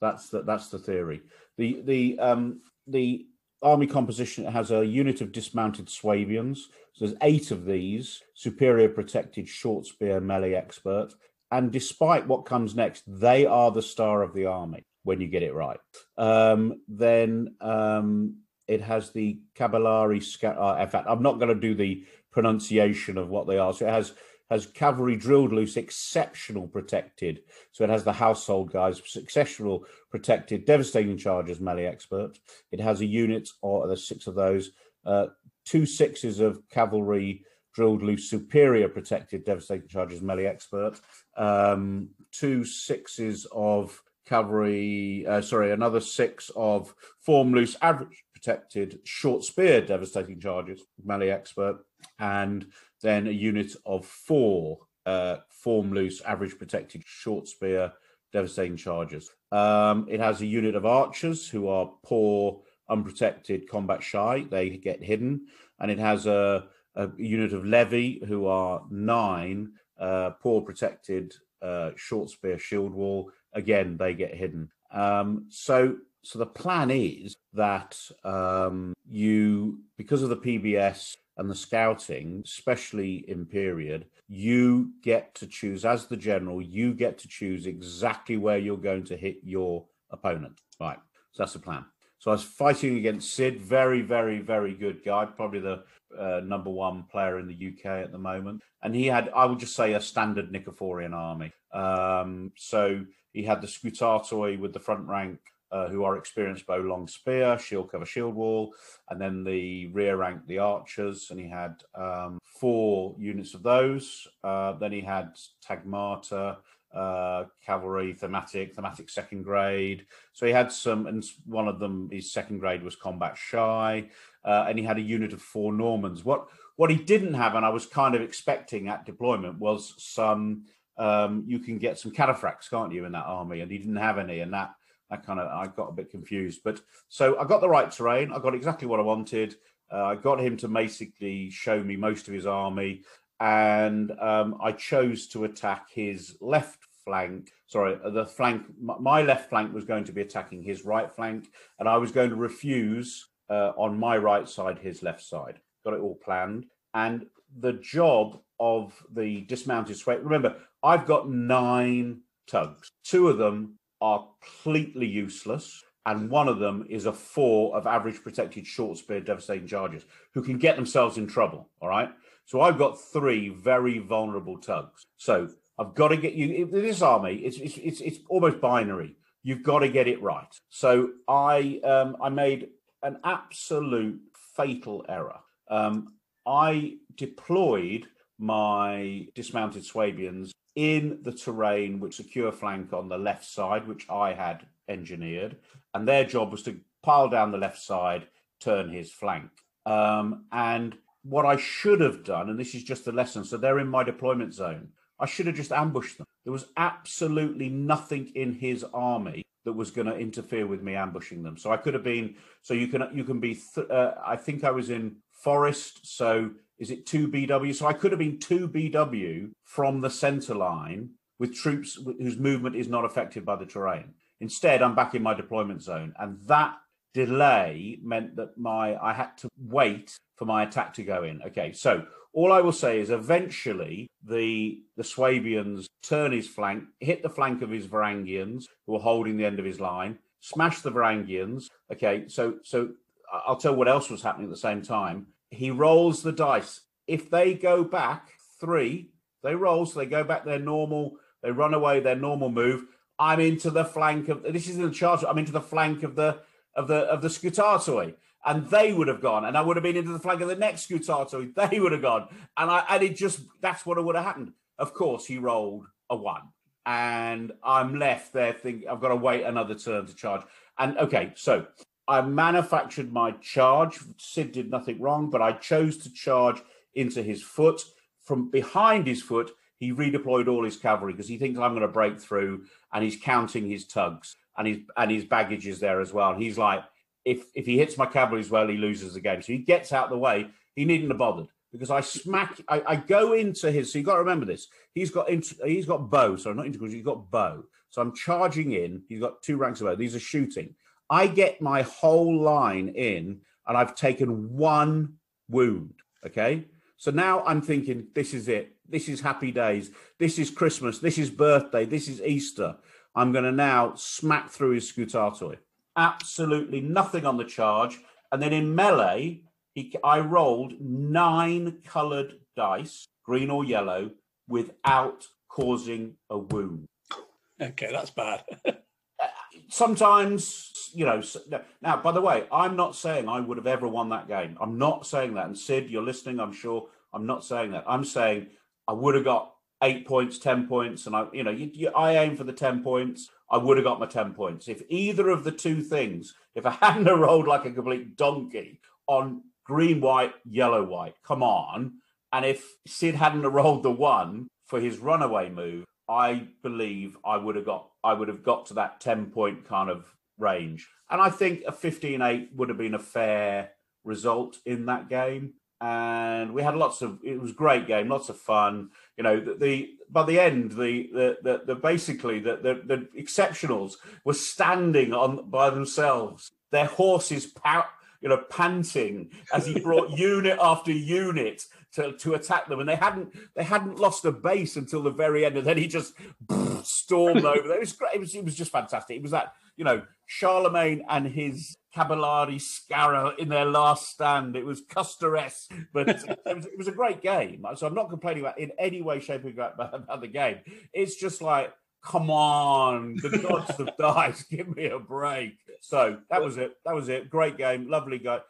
that's the, that's the theory. The the um, the army composition has a unit of dismounted Swabians. So there's eight of these, superior protected short spear melee expert. And despite what comes next, they are the star of the army when you get it right. Um, then um, it has the Caballari. Uh, in fact, I'm not going to do the pronunciation of what they are. So it has has cavalry drilled loose, exceptional protected. So it has the household guys, exceptional protected, devastating charges, melee expert. It has a unit, or there's six of those, uh, two sixes of cavalry drilled loose, superior protected, devastating charges, melee expert. Um, two sixes of cavalry, uh, sorry, another six of form loose, average protected, short spear, devastating charges, melee expert, and then a unit of four uh, form loose, average protected short spear, devastating charges. Um, it has a unit of archers who are poor, unprotected, combat shy. They get hidden, and it has a, a unit of levy who are nine, uh, poor protected, uh, short spear, shield wall. Again, they get hidden. Um, so so the plan is that um, you, because of the PBS and the scouting, especially in period, you get to choose, as the general, you get to choose exactly where you're going to hit your opponent. Right. So that's the plan. So I was fighting against Sid, very, very, very good guy, probably the uh, number one player in the UK at the moment. And he had, I would just say, a standard Nikephorian army. Um, so he had the Scutatoi with the front rank uh, who are experienced bow, long spear, shield cover, shield wall, and then the rear rank, the archers, and he had um, four units of those. Uh, then he had tagmata, uh, cavalry, thematic, thematic second grade. So he had some, and one of them, his second grade was combat shy, uh, and he had a unit of four Normans. What what he didn't have, and I was kind of expecting at deployment, was some. Um, you can get some cataphracts, can't you, in that army? And he didn't have any, and that that kind of I got a bit confused. But so I got the right terrain. I got exactly what I wanted. Uh, I got him to basically show me most of his army, and um, I chose to attack his left flank. Sorry, uh, the flank. My left flank was going to be attacking his right flank, and I was going to refuse uh, on my right side his left side. Got it all planned, and the job of the dismounted sway. Remember, I've got nine tugs. Two of them are completely useless, and one of them is a four of average protected short spear devastating charges who can get themselves in trouble. All right. So I've got three very vulnerable tugs. So I've got to get you this army. It's it's it's, it's almost binary. You've got to get it right. So I um, I made an absolute fatal error. Um, I deployed my dismounted Swabians in the terrain with secure flank on the left side, which I had engineered, and their job was to pile down the left side, turn his flank. Um, and what I should have done, and this is just the lesson, so they're in my deployment zone. I should have just ambushed them. There was absolutely nothing in his army that was going to interfere with me ambushing them. So I could have been. So you can you can be. Th- uh, I think I was in forest. So is it 2 BW? So I could have been 2 BW from the center line with troops whose movement is not affected by the terrain. Instead, I'm back in my deployment zone. And that delay meant that my I had to wait for my attack to go in. Okay, so all I will say is eventually the the Swabians turn his flank, hit the flank of his Varangians who are holding the end of his line, smash the Varangians. Okay, so so I'll tell what else was happening at the same time he rolls the dice. If they go back three, they roll, so they go back their normal, they run away their normal move. I'm into the flank of this is in the charge. I'm into the flank of the of the of the Scutatoi. And they would have gone, and I would have been into the flank of the next Scutatoi. <laughs> They would have gone. And I and it just that's what would have happened. Of course, he rolled a one. And I'm left there thinking I've got to wait another turn to charge. And okay, so I manufactured my charge. Sid did nothing wrong, but I chose to charge into his foot. From behind his foot, he redeployed all his cavalry because he thinks I'm going to break through, and he's counting his tugs and his and his baggage is there as well. And he's like, if if he hits my cavalry as well, he loses the game. So he gets out of the way. He needn't have bothered because I smack. I, I go into his. So you got to remember this. He's got he's got bow. Sorry, not integral. He's got bow. So I'm charging in. He's got two ranks of bow. These are shooting. I get my whole line in and I've taken one wound. Okay. So now I'm thinking, this is it. This is happy days. This is Christmas. This is birthday. This is Easter. I'm going to now smack through his Scutatoi. Absolutely nothing on the charge. And then in melee, he, I rolled nine colored dice, green or yellow, without causing a wound. Okay, that's bad. <laughs> sometimes, you know. Now, by the way, I'm not saying I would have ever won that game. I'm not saying that. And Sid, you're listening. I'm sure. I'm not saying that. I'm saying I would have got eight points, ten points, and I, you know, you, you, I aim for the ten points. I would have got my ten points if either of the two things. If I <laughs> hadn't rolled like a complete donkey on green, white, yellow, white, come on. And if Sid hadn't rolled the one for his runaway move, I believe I would have got I would have got to that 10 point kind of range. And I think a 15-8 would have been a fair result in that game. And we had lots of it was a great game, lots of fun. You know, the, the by the end, the the the, the basically the, the, the exceptionals were standing on by themselves, their horses pow, you know, panting as he brought <laughs> unit after unit to, to attack them, and they hadn't they hadn't lost a base until the very end, and then he just <laughs> stormed over. It was great. It was it was just fantastic. It was that you know Charlemagne and his Caballari Scara in their last stand. It was Custer-esque, but uh, it, was, it was a great game. So I'm not complaining about in any way, shape, or about the game. It's just like come on, the gods have <laughs> died. Give me a break. So that was it. That was it. Great game. Lovely guy.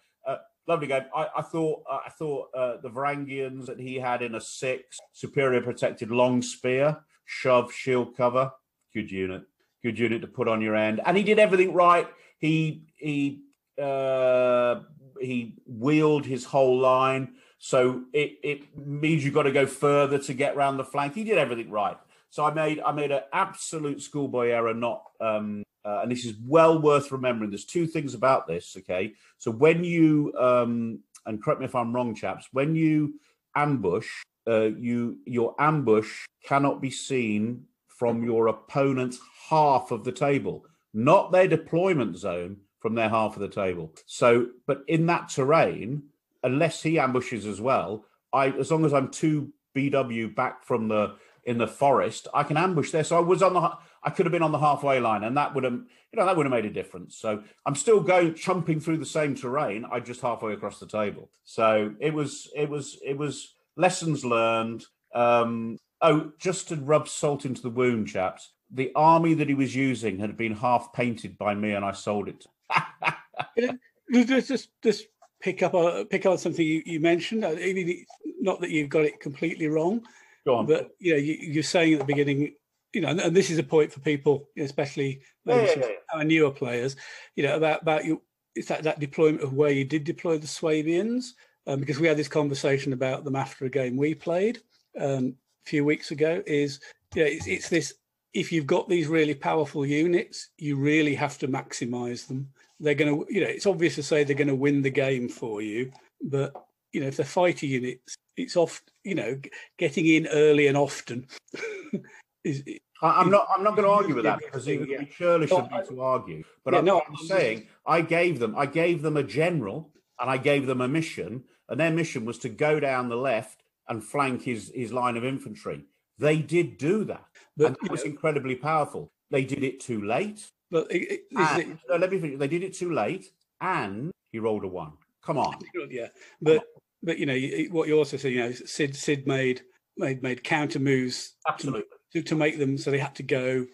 Lovely game. I, I thought uh, I thought uh, the Varangians that he had in a six superior protected long spear, shove, shield cover. Good unit. Good unit to put on your end. And he did everything right. He he uh, he wheeled his whole line. So it, it means you've got to go further to get around the flank. He did everything right. So I made I made an absolute schoolboy error not um, uh, and this is well worth remembering. There's two things about this. Okay, so when you um, and correct me if I'm wrong, chaps, when you ambush, uh, you your ambush cannot be seen from your opponent's half of the table, not their deployment zone from their half of the table. So, but in that terrain, unless he ambushes as well, I as long as I'm two BW back from the in the forest, I can ambush there. So I was on the I could have been on the halfway line, and that would have you know that would have made a difference. So I'm still going chumping through the same terrain. I just halfway across the table. So it was it was it was lessons learned. Um, oh, just to rub salt into the wound, chaps. The army that he was using had been half painted by me, and I sold it. just, just, just pick up on pick up on something you, you mentioned. Uh, not that you've got it completely wrong, Go on. but you know, you, you're saying at the beginning, you know, and, this is a point for people, especially maybe Yeah, some yeah, our newer players, you know, about about you. It's that, that deployment of where you did deploy the Swabians, um, because we had this conversation about them after a game we played um, a few weeks ago. Is yeah, it's, it's this. If you've got these really powerful units, you really have to maximize them. They're going to, you know, it's obvious to say they're going to win the game for you, but you know, if they're fighter units, it's off, you know, getting in early and often <laughs> is I- I'm not. I'm not going to argue with that because it, he, yeah. surely No, should be to argue. But Yeah, I'm, no, I'm I'm just- saying I gave them. I gave them a general, and I gave them a mission, and their mission was to go down the left and flank his his line of infantry. They did do that, but and that was know, incredibly powerful. They did it too late. but it, it, this is- no, let me finish. They did it too late, and he rolled a one. Come on. <laughs> yeah, but but you know what you also said, you know, Sid Sid made made made counter moves Absolutely. To, to make them so they had to go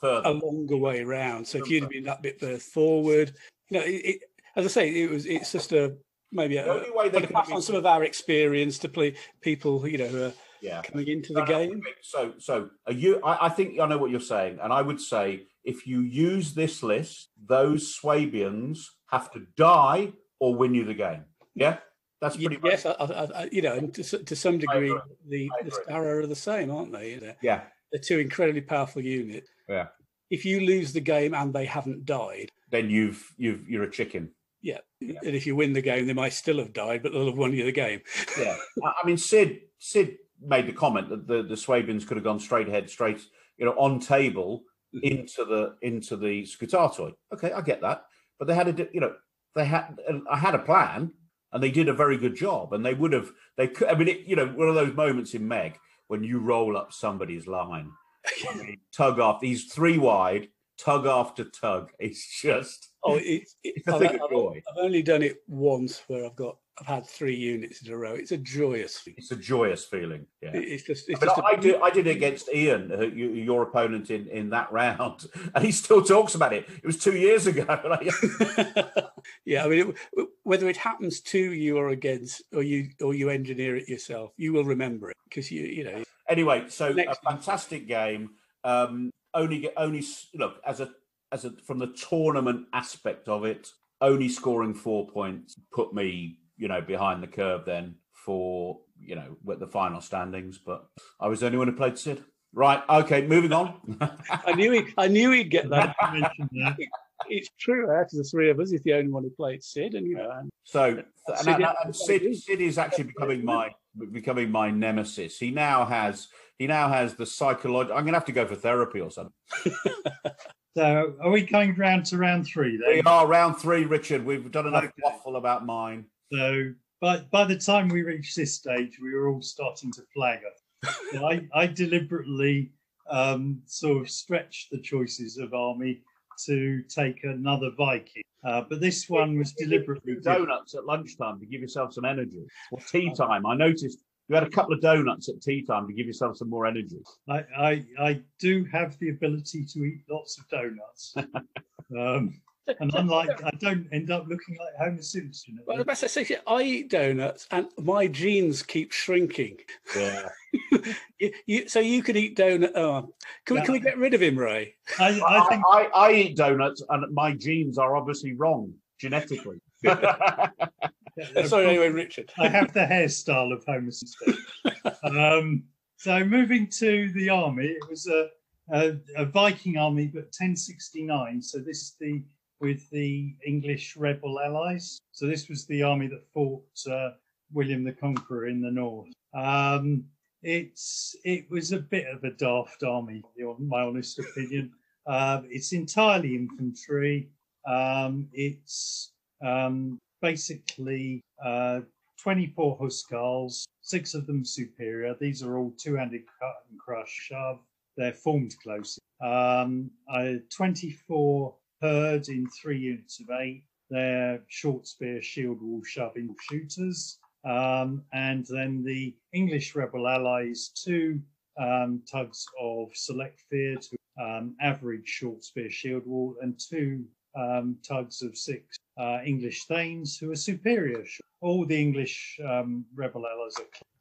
Further. a longer way around. So if you'd have been that bit further forward, you know, it, it, as I say, it was it's just a maybe a, The only way they pass on some of our experience to play people, you know, who are yeah. coming into the No, game. So, so are you? I, I think I know what you're saying, and I would say if you use this list, those Swabians have to die or win you the game. Yeah, that's pretty much. Yes, I, I, I, you know, and to, to some degree, the, the are the same, aren't they? They're, Yeah, they're two incredibly powerful units. Yeah. If you lose the game and they haven't died, then you've you've you're a chicken. yeah, and if you win the game, they might still have died, but they'll have won you the game. Yeah, <laughs> I, mean Sid Sid made the comment that the the Swabians could have gone straight ahead, straight you know on table Mhm. into the into the Scutatoi. Okay, I get that, but they had a you know they had I had a plan and they did a very good job and they would have they could I mean it, you know one of those moments in Meg when you roll up somebody's line, <laughs> tug off he's three wide, tug after tug. <laughs> It's just Oh, it's, it, It's a I've, thing of I've- joy. I've only done it once where I've got I've had three units in a row. It's a joyous. feeling. it's a joyous feeling. Yeah. It's just. It's But just a- I did. I did it against Ian, uh, who, you- your opponent in, in that <laughs> round, and he still talks about it. It was two years ago. Yeah, I mean, it, whether it happens to you or against, or you or you engineer it yourself, you will remember it because you you know. anyway, so Next a fantastic game. Um, only get only look as a as a from the tournament aspect of it. Only scoring four points put me, you know, behind the curve then for you know with the final standings. But I was the only one who played Sid. Right. Okay. Moving on. <laughs> I knew he, I knew he'd get that. That. It's true. Eh? Out of the three of us, he's the only one who played Sid, and you know, and So and, Sid and- is- and Sid, Sid is actually becoming my becoming my nemesis. He now has he now has the psychological. I'm going to have to go for therapy or something. <laughs> So, are we going round to round three We are round three, Richard. We've done enough Okay. waffle about mine. So, by by the time we reached this stage, we were all starting to flag us. So I, I deliberately um, sort of stretched the choices of army to take another Viking, uh, but this one was deliberately donuts at lunchtime to give yourself some energy, or <laughs> tea time. I noticed you had a couple of donuts at tea time to give yourself some more energy. I, I I do have the ability to eat lots of donuts, <laughs> um, <laughs> and unlike I don't end up looking like Homer Simpson. at well, the- the best I say, I eat donuts, and my genes keep shrinking. Yeah, <laughs> You, you, so you could eat donut. Oh, can we can we get rid of him, Ray? I, I, I think I, I eat donuts, and my genes are obviously wrong genetically. <laughs> Sorry, anyway, Richard. I have the hairstyle of Homer Simpson. um, so moving to the army, it was a, a, a Viking army, but 1069. So this is the with the English rebel allies. So this was the army that fought uh, William the Conqueror in the north. Um, it's it was a bit of a daft army, my honest opinion. Uh, it's entirely infantry. Um, it's um, basically uh, 24 Huscarls, six of them superior. These are all two-handed cut and crush shove. They're formed close. Um, uh, 24 hird in three units of eight. They're short spear, shield wall, shoving shooters. Um, and then the English rebel allies, two um, tugs of select fyrd to um, average short spear shield wall, and two um, tugs of six uh, English Thanes who are superior. All the English um, rebel allies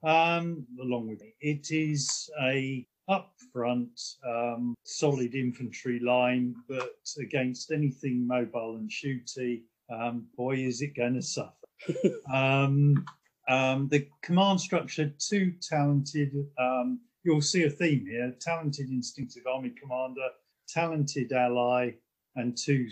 are um, along with it. It is a up front, um, solid infantry line, but against anything mobile and shooty, um, boy, is it going to suffer. <laughs> um, um, the command structure, two talented, um, you'll see a theme here talented instinctive army commander, talented ally, and two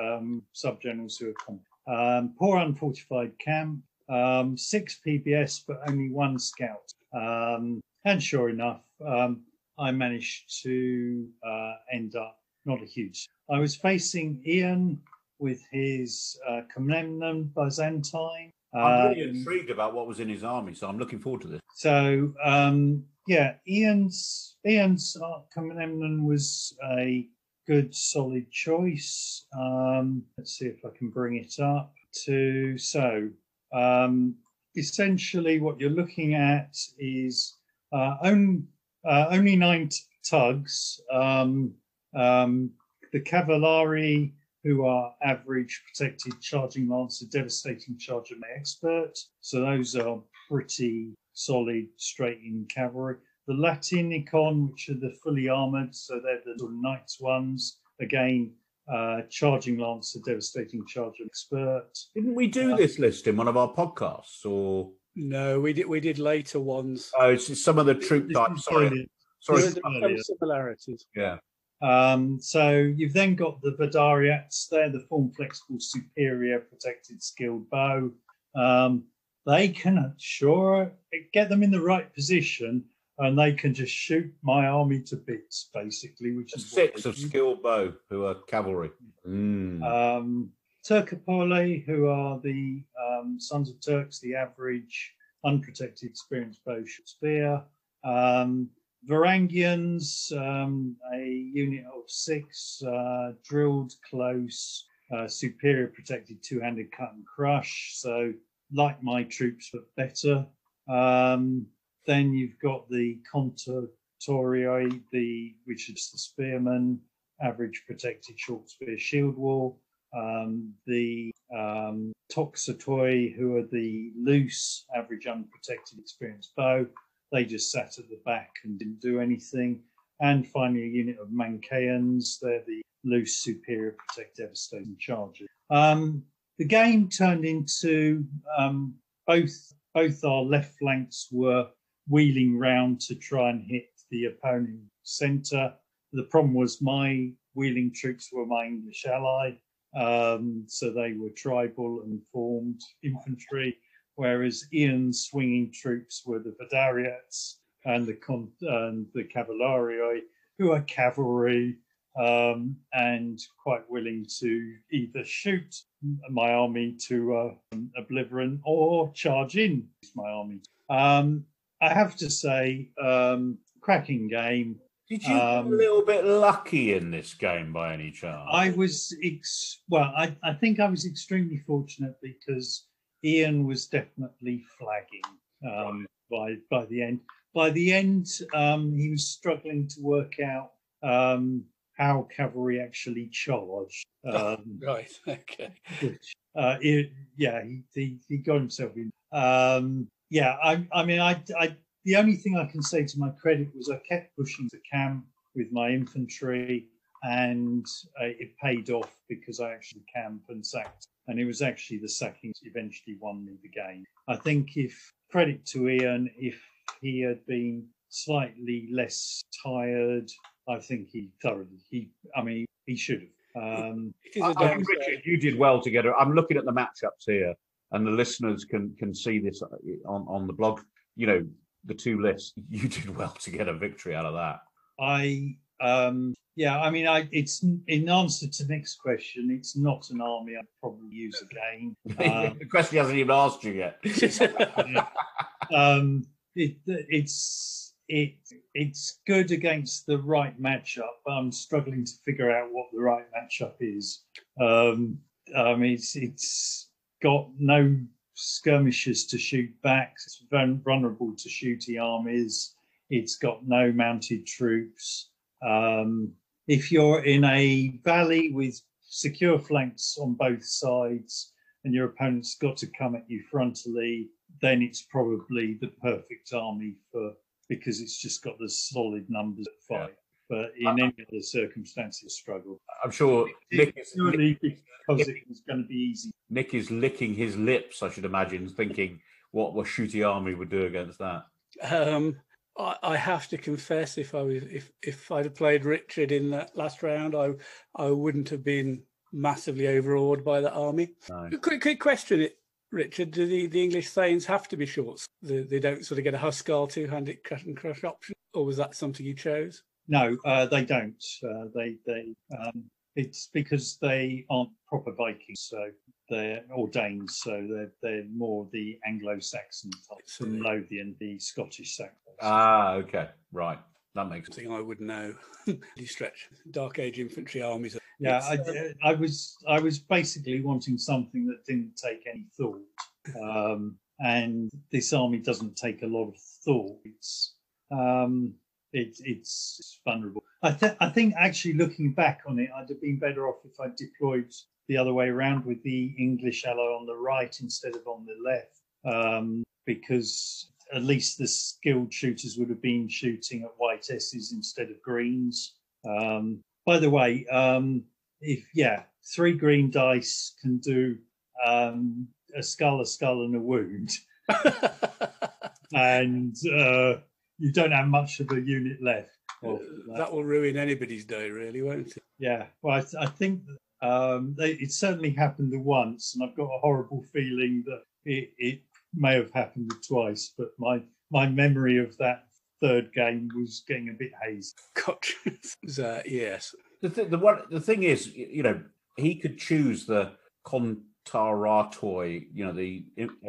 um, sub generals who are competent. Um, poor unfortified camp, um, six PBS, but only one scout. Um, and sure enough, um, I managed to uh, end up not a huge. I was facing Ian with his uh, Komnenan Byzantine. I'm really um, intrigued about what was in his army, so I'm looking forward to this. So, um, yeah, Ian's Ian's uh, Komnenan was a good, solid choice. Um, let's see if I can bring it up to so. Um, essentially, what you're looking at is uh, own uh, only nine t- tugs. Um, um, the Cavallari, who are average protected charging lancer, devastating charger expert. So those are pretty solid straight in cavalry. The Latinicon, which are the fully armored, so they're the sort of knights ones. Again, uh, charging lancer, devastating charger expert. Didn't we do uh, this list in one of our podcasts or? No, we did. We did later ones. Oh, it's some of the troop types. Sorry, sorry. There similarities. Yeah. Um, so you've then got the Vardariots. They're the form flexible, superior, protected, skilled bow. Um, they can sure get them in the right position, and they can just shoot my army to bits, basically. Which is six of skilled bow who are cavalry. Mm. Um, Turcopole, who are the um, Sons of Turks, the average unprotected experienced bow spear. Um, Varangians, um, a unit of six, uh, drilled close, uh, superior protected two handed cut and crush. So, like my troops, but better. Um, then you've got the Contortori, the which is the spearman, average protected short spear shield wall um, the um, Toxotoy, who are the loose, average unprotected experienced bow. They just sat at the back and didn't do anything. And finally, a unit of Manichaeans. They're the loose, superior, protect, devastating charges. Um, the game turned into um, both both our left flanks were wheeling round to try and hit the opponent centre. The problem was my wheeling troops were my English ally, um, so they were tribal and formed infantry, whereas Ian's swinging troops were the Vardariots and the and the Cavallari, who are cavalry um, and quite willing to either shoot my army to uh, oblivion or charge in my army. Um, I have to say, um, cracking game. Did you um, get a little bit lucky in this game by any chance? I was ex- well. I, I think I was extremely fortunate because Ian was definitely flagging um, by by the end. By the end, um, he was struggling to work out um, how cavalry actually charged. <laughs> Um, right. <laughs> Okay. Which, uh, it, yeah, he, he, he got himself in. Um, yeah, I I mean, I I the only thing I can say to my credit was I kept pushing the camp with my infantry, and uh, it paid off because I actually camped and sacked. And it was actually the sacking that eventually won me the game. I think if credit to Ian, if he had been slightly less tired I think he thoroughly he. I mean, he should have. Um, It is I, a I think. Richard, you did well together. I'm looking at the matchups here, and the listeners can can see this on on the blog. You know, the two lists. <laughs> You did well to get a victory out of that. I um yeah, I mean, I it's in answer to Nick's question, it's not an army I'd probably use again. Um, <laughs> the question hasn't even asked you yet. <laughs> um, it, it's it it's good against the right matchup. but I'm struggling to figure out what the right matchup is. Um, I mean, it's it's got no skirmishers to shoot back. It's vulnerable to shooty armies. It's got no mounted troops. Um, if you're in a valley with secure flanks on both sides and your opponent's got to come at you frontally, then it's probably the perfect army for because it's just got the solid numbers at fight. But in any other circumstances, struggle. I'm sure Nick is, Purely because it was going to be easy. Nick is licking his lips. I should imagine, thinking what what shooty army would do against that. Um, I, I have to confess, if I was if if I'd have played Richard in that last round, I I wouldn't have been massively overawed by that army. No. Quick, quick question, it Richard. Do the, the English Thanes have to be shorts? They, they don't sort of get a Huskar two-handed cut and crush option, or was that something you chose? No, uh, they don't. Uh, they they um, it's because they aren't proper Vikings, so they're ordained, so they're they're more the Anglo-Saxon type, So- from Lothian, the Scottish Saxon. Ah, okay, right. That makes sense. Something I would know. <laughs> you stretch Dark Age infantry armies. Yeah, It's, I, I was I was basically wanting something that didn't take any thought, <laughs> um, and this army doesn't take a lot of thought. It's um, it, it's vulnerable. I, th- I think actually looking back on it, I'd have been better off if I deployed the other way around with the English ally on the right instead of on the left, um, because at least the skilled shooters would have been shooting at white S's instead of greens. Um, by the way, um, if yeah, three green dice can do um, a skull, a skull, and a wound, <laughs> and uh, you don't have much of a unit left. that. that will ruin anybody's day, really, won't it? Yeah, well, I, th- I think um, they, it certainly happened once, and I've got a horrible feeling that it, it may have happened twice. But my my memory of that third game was getting a bit hazy. <laughs> Gotcha. So, yes. The, th- the one the thing is, you know, he could choose the Contaratoi, you know, the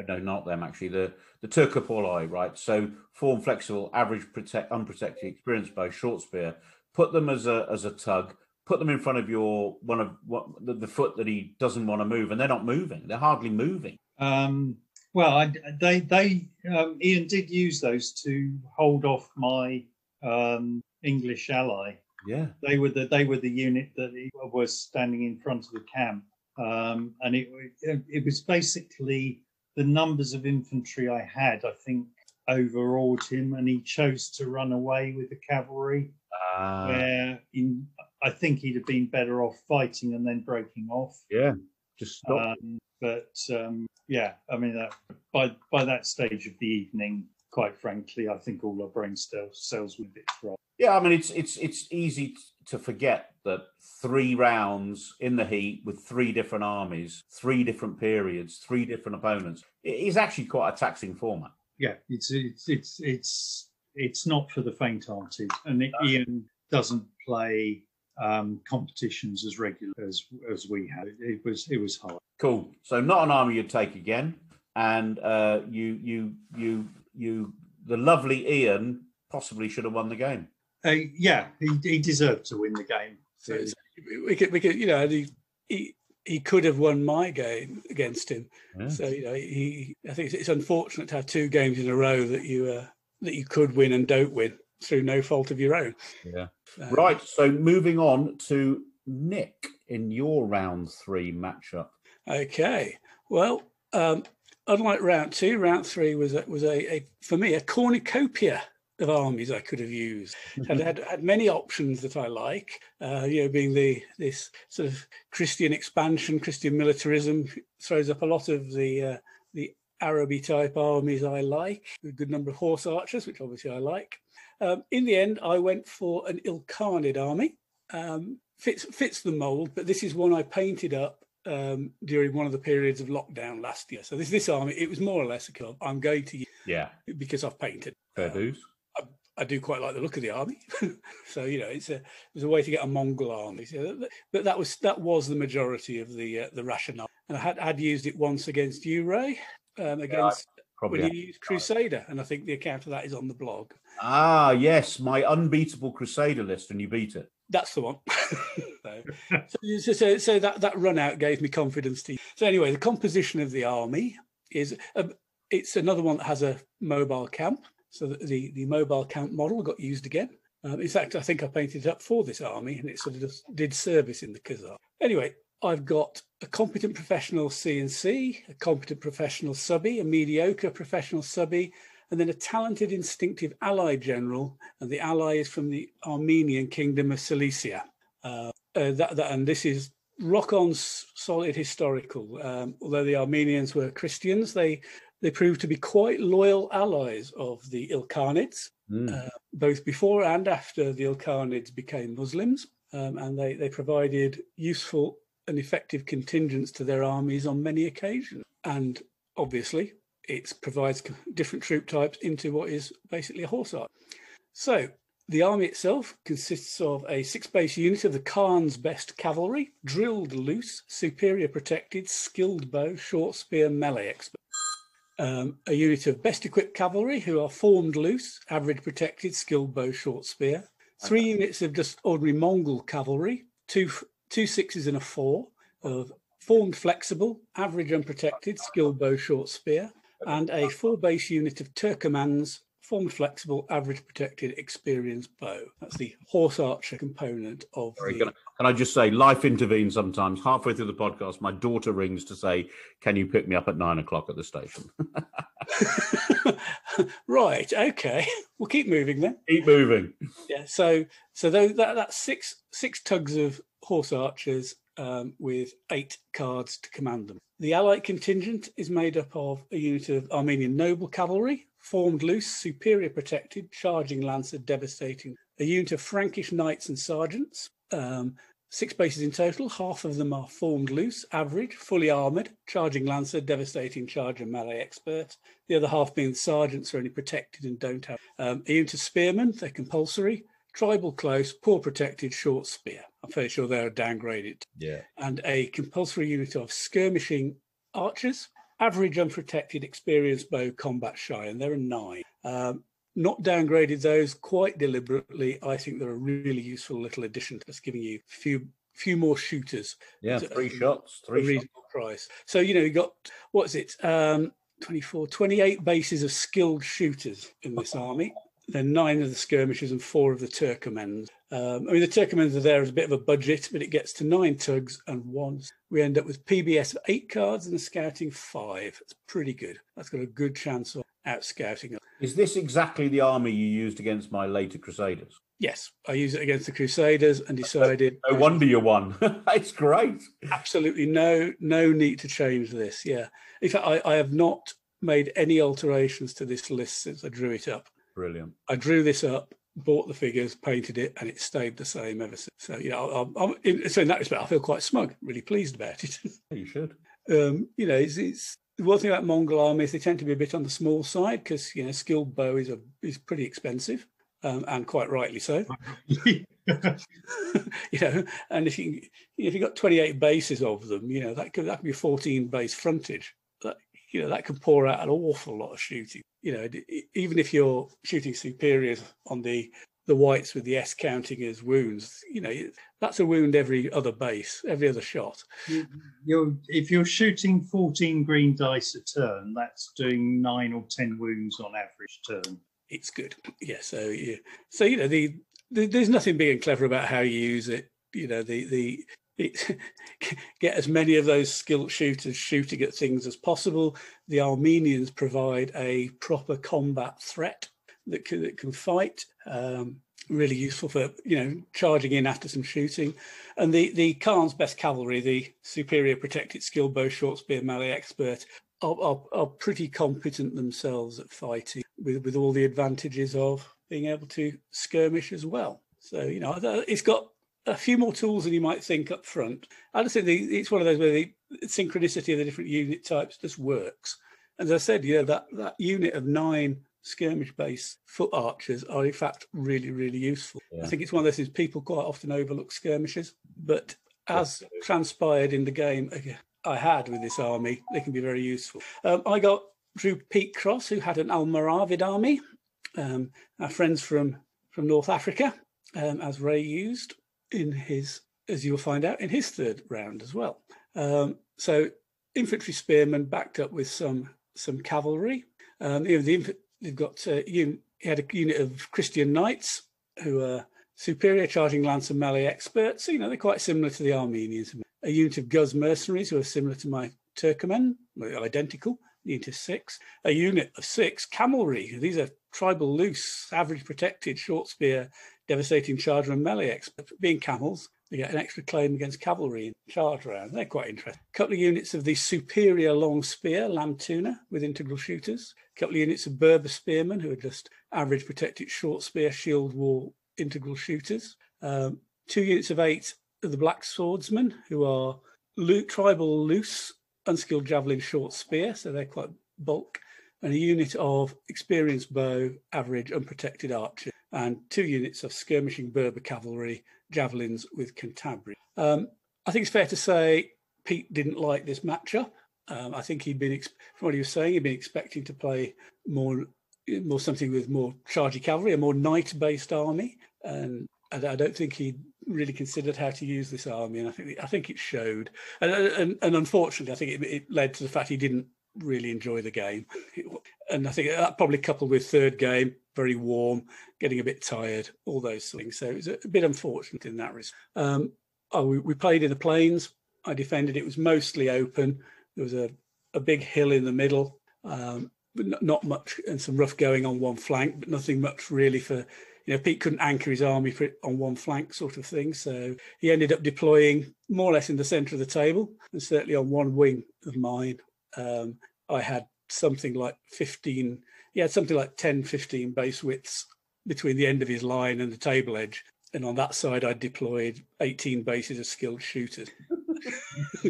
no, not them actually, the the Turcopoli, right? So form flexible, average protect, unprotected, experienced by short spear. Put them as a as a tug. Put them in front of your one of what the, the foot that he doesn't want to move, and they're not moving. They're hardly moving. Um, well, I, they they um, Ian did use those to hold off my um, English ally. Yeah, They were the they were the unit that he was standing in front of the camp, um, and it it was basically the numbers of infantry I had. I think overawed him, and he chose to run away with the cavalry. Ah, where in I think he'd have been better off fighting and then breaking off. yeah. Just stop. Um, but um, yeah, I mean, uh, by by that stage of the evening, quite frankly, I think all our brain cells cells were a bit fried. Yeah, I mean it's it's it's easy to forget that three rounds in the heat with three different armies, three different periods, three different opponents it is actually quite a taxing format. Yeah, it's it's it's it's it's not for the faint-hearted, and Ian doesn't play um, competitions as regular as as we had. It was it was hard. Cool. So not an army you'd take again, and uh, you you you you the lovely Ian possibly should have won the game. Uh, yeah, he, he deserved to win the game. So we could, we could, you know, he, he, he could have won my game against him. Yeah. So you know, he, I think it's, it's unfortunate to have two games in a row that you uh, that you could win and don't win through no fault of your own. Yeah. Um, Right. So moving on to Nick in your round three matchup. Okay. Well, um, unlike round two, round three was a, was a, a for me a cornucopia of armies I could have used. <laughs> and had, had many options that I like. Uh, you know, being the this sort of Christian expansion, Christian militarism throws up a lot of the uh, the Araby type armies I like. A good number of horse archers, which obviously I like. Um, in the end, I went for an Ilkhanid army. Um, fits fits the mold, but this is one I painted up um, during one of the periods of lockdown last year. So this this army, it was more or less a club. I'm going to yeah because I've painted. fair dues. I, I do quite like the look of the army, <laughs> so you know it's a it's a way to get a Mongol army. So that, but that was that was the majority of the uh, the rationale, and I had had used it once against you, Ray, um, against Probably. when you used Crusader, and I think the account of that is on the blog. Ah, yes, my unbeatable Crusader list, and you beat it. That's the one. <laughs> so, so, so, so that that run out gave me confidence. To so anyway, the composition of the army is a, it's another one that has a mobile camp. So the the, the mobile camp model got used again. Um, in fact, I think I painted it up for this army, and it sort of just did service in the Khazar. Anyway, I've got a competent professional CNC, a competent professional subby, a mediocre professional subby, and then a talented, instinctive ally general. And the ally is from the Armenian kingdom of Cilicia. Uh, uh, that, that, and this is rock on solid historical. Um, although the Armenians were Christians, they they proved to be quite loyal allies of the Ilkhanids, mm. uh, both before and after the Ilkhanids became Muslims. Um, and they, they provided useful and effective contingents to their armies on many occasions. And obviously, it provides different troop types into what is basically a horse army. So the army itself consists of a six base unit of the Khan's best cavalry, drilled loose, superior protected, skilled bow, short spear, melee expert um, a unit of best equipped cavalry who are formed loose, average protected, skilled bow, short spear. Three okay. units of just ordinary Mongol cavalry, two two sixes and a four of formed flexible, average unprotected, skilled bow, short spear, and a four base unit of Turkomans, formed flexible, average protected, experienced bow. That's the horse archer component of Sorry, the. Can I, can I just say, life intervenes sometimes. Halfway through the podcast, my daughter rings to say, "Can you pick me up at nine o'clock at the station?" <laughs> right. Okay. We'll keep moving then. Keep moving. Yeah. So, so that that's six six tugs of horse archers um, with eight cards to command them. The allied contingent is made up of a unit of Armenian noble cavalry, formed loose, superior protected, charging lancer, devastating. A unit of Frankish knights and sergeants, um, six bases in total. Half of them are formed loose, average, fully armoured, charging lancer, devastating charger, melee expert. The other half being sergeants are only protected and don't have. Um, a unit of spearmen, they're compulsory. Tribal close, poor protected, short spear. I'm fairly sure they're downgraded. Yeah. And a compulsory unit of skirmishing archers, average unprotected experienced bow combat shy, and there are nine. Um, not downgraded those quite deliberately. I think they're a really useful little addition to us, giving you a few few more shooters. Yeah, three shots, three reasonable shots. price. So you know you got what's it? Um, 24, 28 bases of skilled shooters in this army. Then nine of the skirmishers and four of the Turkomans. Um, I mean, the Turkomans are there as a bit of a budget, but it gets to nine tugs and one. We end up with PBS of eight cards and a scouting five. That's pretty good. That's got a good chance of out scouting. Is this exactly the army you used against my later Crusaders? Yes, I used it against the Crusaders and decided. no wonder you won. <laughs> it's great. Absolutely no no need to change this. Yeah, in fact, I, I have not made any alterations to this list since I drew it up. Brilliant. I drew this up bought the figures, painted it, and it stayed the same ever since. So, you know, I'm, I'm in, so in that respect, I feel quite smug, really pleased about it. <laughs> you should. Um, you know, it's, it's the one thing about Mongol armies; they tend to be a bit on the small side because you know, skilled bow is a is pretty expensive, um, and quite rightly so. <laughs> <laughs> you know, and if you if you got 28 bases of them, you know, that could that could be 14 base frontage. That you know, that can pour out an awful lot of shooting you know, even if you're shooting superiors on the the whites with the S counting as wounds, you know, that's a wound every other base, every other shot. You, are if you're shooting 14 green dice a turn, that's doing nine or 10 wounds on average turn. It's good. Yeah. So, yeah. So, you know, the, the there's nothing big and clever about how you use it. You know, the, the, <laughs> get as many of those skilled shooters shooting at things as possible. The Armenians provide a proper combat threat that can, that can fight. Um, really useful for you know charging in after some shooting. And the the Khan's best cavalry, the superior protected skill bow, short spear, melee expert, are, are, are pretty competent themselves at fighting with, with all the advantages of being able to skirmish as well. So you know, it's got a few more tools than you might think up front. I just think the, it's one of those where the synchronicity of the different unit types just works. As I said, know, that, that unit of nine skirmish based foot archers are in fact really, really useful. Yeah. I think it's one of those things people quite often overlook skirmishes, but as transpired in the game I had with this army, they can be very useful. Um, I got Drew Pete Cross, who had an Almoravid army. Um, our friends from, from North Africa, um, as Ray used in his, as you'll find out, in his third round as well. Um, so infantry spearmen backed up with some some cavalry. Um, you know, the, they've got uh, you, he had a unit of Christian knights who are superior charging lance and melee experts. You know, they're quite similar to the Armenians. A unit of Guz mercenaries who are similar to my Turkomen, identical. Unit of six. A unit of six camelry. These are tribal loose, average protected, short spear, devastating charger and melee experts. Being camels, they get an extra claim against cavalry in charge round. They're quite interesting. A couple of units of the superior long spear, Lamtuna, with integral shooters. A couple of units of Berber spearmen, who are just average protected short spear, shield wall, integral shooters. Um, two units of eight of the black swordsmen, who are tribal loose, unskilled javelin short spear, so they're quite bulk. And a unit of experienced bow, average unprotected archer, and two units of skirmishing Berber cavalry, javelins with Cantabria. Um, I think it's fair to say Pete didn't like this matchup. Um, I think he'd been, from what he was saying, he'd been expecting to play more, more something with more chargy cavalry, a more knight-based army, and I don't think he really considered how to use this army, and I think I think it showed. And, and, and unfortunately, I think it, it, led to the fact he didn't really enjoy the game. And I think that probably coupled with third game, very warm, getting a bit tired, all those things. So it was a bit unfortunate in that respect. Um, oh, we, we, played in the plains. I defended. It was mostly open. There was a, a big hill in the middle, um, but not much, and some rough going on one flank, but nothing much really for. You know, Pete couldn't anchor his army on one flank, sort of thing. So he ended up deploying more or less in the centre of the table, and certainly on one wing of mine. Um, I had something like 15 he had something like 10, 15 base widths between the end of his line and the table edge. And on that side, I deployed 18 bases of skilled shooters. <laughs>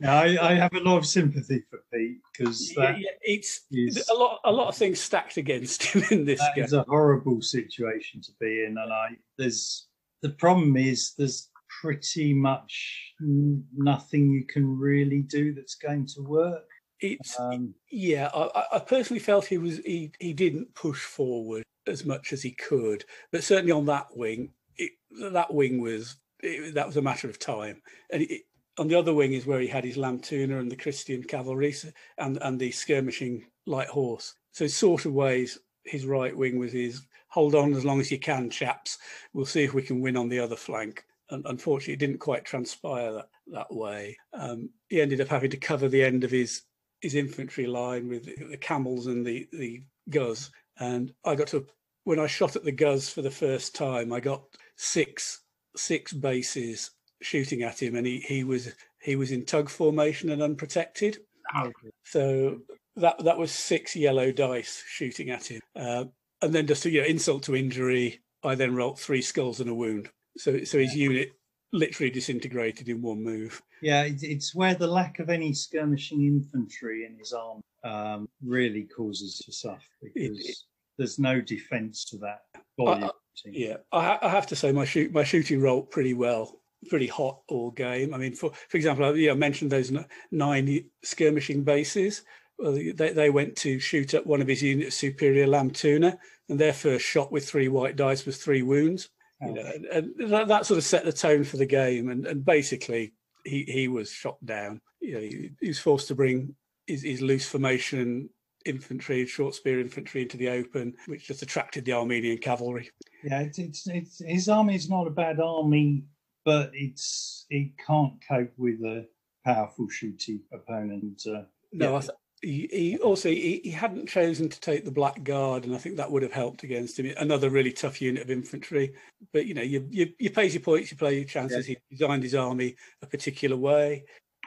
now, I, I, have a lot of sympathy for Pete because yeah, yeah, it's is, a lot. A lot of things stacked against <laughs> him in this that game. It's a horrible situation to be in, and I there's the problem is there's pretty much nothing you can really do that's going to work. It's um, yeah. I, I, personally felt he was he he didn't push forward as much as he could, but certainly on that wing, it, that wing was it, that was a matter of time. And it, on the other wing is where he had his Lamtuna and the Christian cavalry and and the skirmishing light horse. So sort of ways, his right wing was his hold on as long as you can, chaps. We'll see if we can win on the other flank. And unfortunately, it didn't quite transpire that that way. Um, he ended up having to cover the end of his his infantry line with the camels and the the Guz. And I got to when I shot at the Guz for the first time, I got six six bases shooting at him, and he he was he was in tug formation and unprotected. Oh. So that that was six yellow dice shooting at him, uh, and then just to you know, insult to injury, I then rolled three skulls and a wound. So so his unit literally disintegrated in one move. Yeah, it's where the lack of any skirmishing infantry in his arm um, really causes to suffer because it, it, there's no defence to that volume. I, yeah, I, I, have to say my shoot my shooting rolled pretty well, pretty hot all game. I mean, for for example, I, yeah, I mentioned those nine skirmishing bases. Well, they, they went to shoot at one of his units, Superior Lamtuna, and their first shot with three white dice was three wounds. You know, and, and that, that, sort of set the tone for the game. And, and basically, he, he was shot down. You know, he, he was forced to bring his, his loose formation infantry, short spear infantry into the open, which just attracted the Armenian cavalry. Yeah, it's, it's, it's his army is not a bad army, but it's it can't cope with a powerful shooty opponent. Uh, no, yeah. I, th- he, he also he, he, hadn't chosen to take the black guard, and I think that would have helped against him. Another really tough unit of infantry, but you know, you you, you pay your points, you play your chances. Yeah. He designed his army a particular way,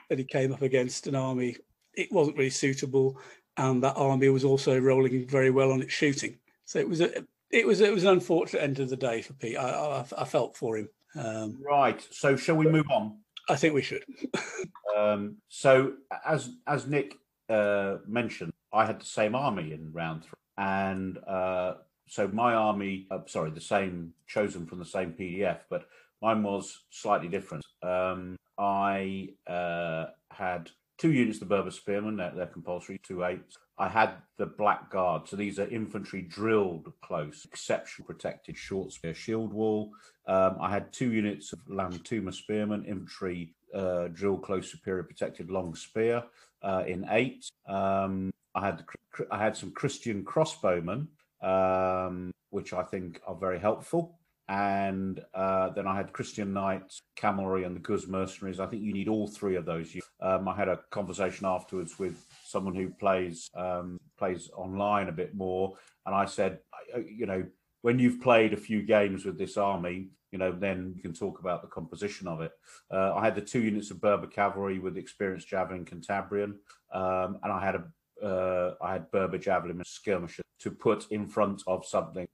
and he came up against an army. It wasn't really suitable, and that army was also rolling very well on its shooting. So it was a it was it was an unfortunate end of the day for Pete. I, I, I felt for him. Um, right. So shall we move on? I think we should. <laughs> um, so as as Nick uh, mentioned, I had the same army in round three, and uh, so my army, uh, sorry, the same chosen from the same PDF, but mine was slightly different. Um, I uh, had two units of Berber Spearmen, they're, they're compulsory, two eights. I had the Black Guard, so these are infantry drilled close, exceptional protected short spear shield wall. Um, I had two units of Lamtuna Spearmen, infantry uh, drill close superior protected long spear uh, in eight. Um, I had I had some Christian crossbowmen, um, which I think are very helpful and uh, then I had Christian Knights, Cavalry, and the Guz Mercenaries. I think you need all three of those. Um, I had a conversation afterwards with someone who plays um, plays online a bit more, and I said, you know, when you've played a few games with this army, you know, then you can talk about the composition of it. Uh, I had the two units of Berber cavalry with experienced javelin Cantabrian, um, and I had a uh, I had Berber javelin skirmisher to put in front of something,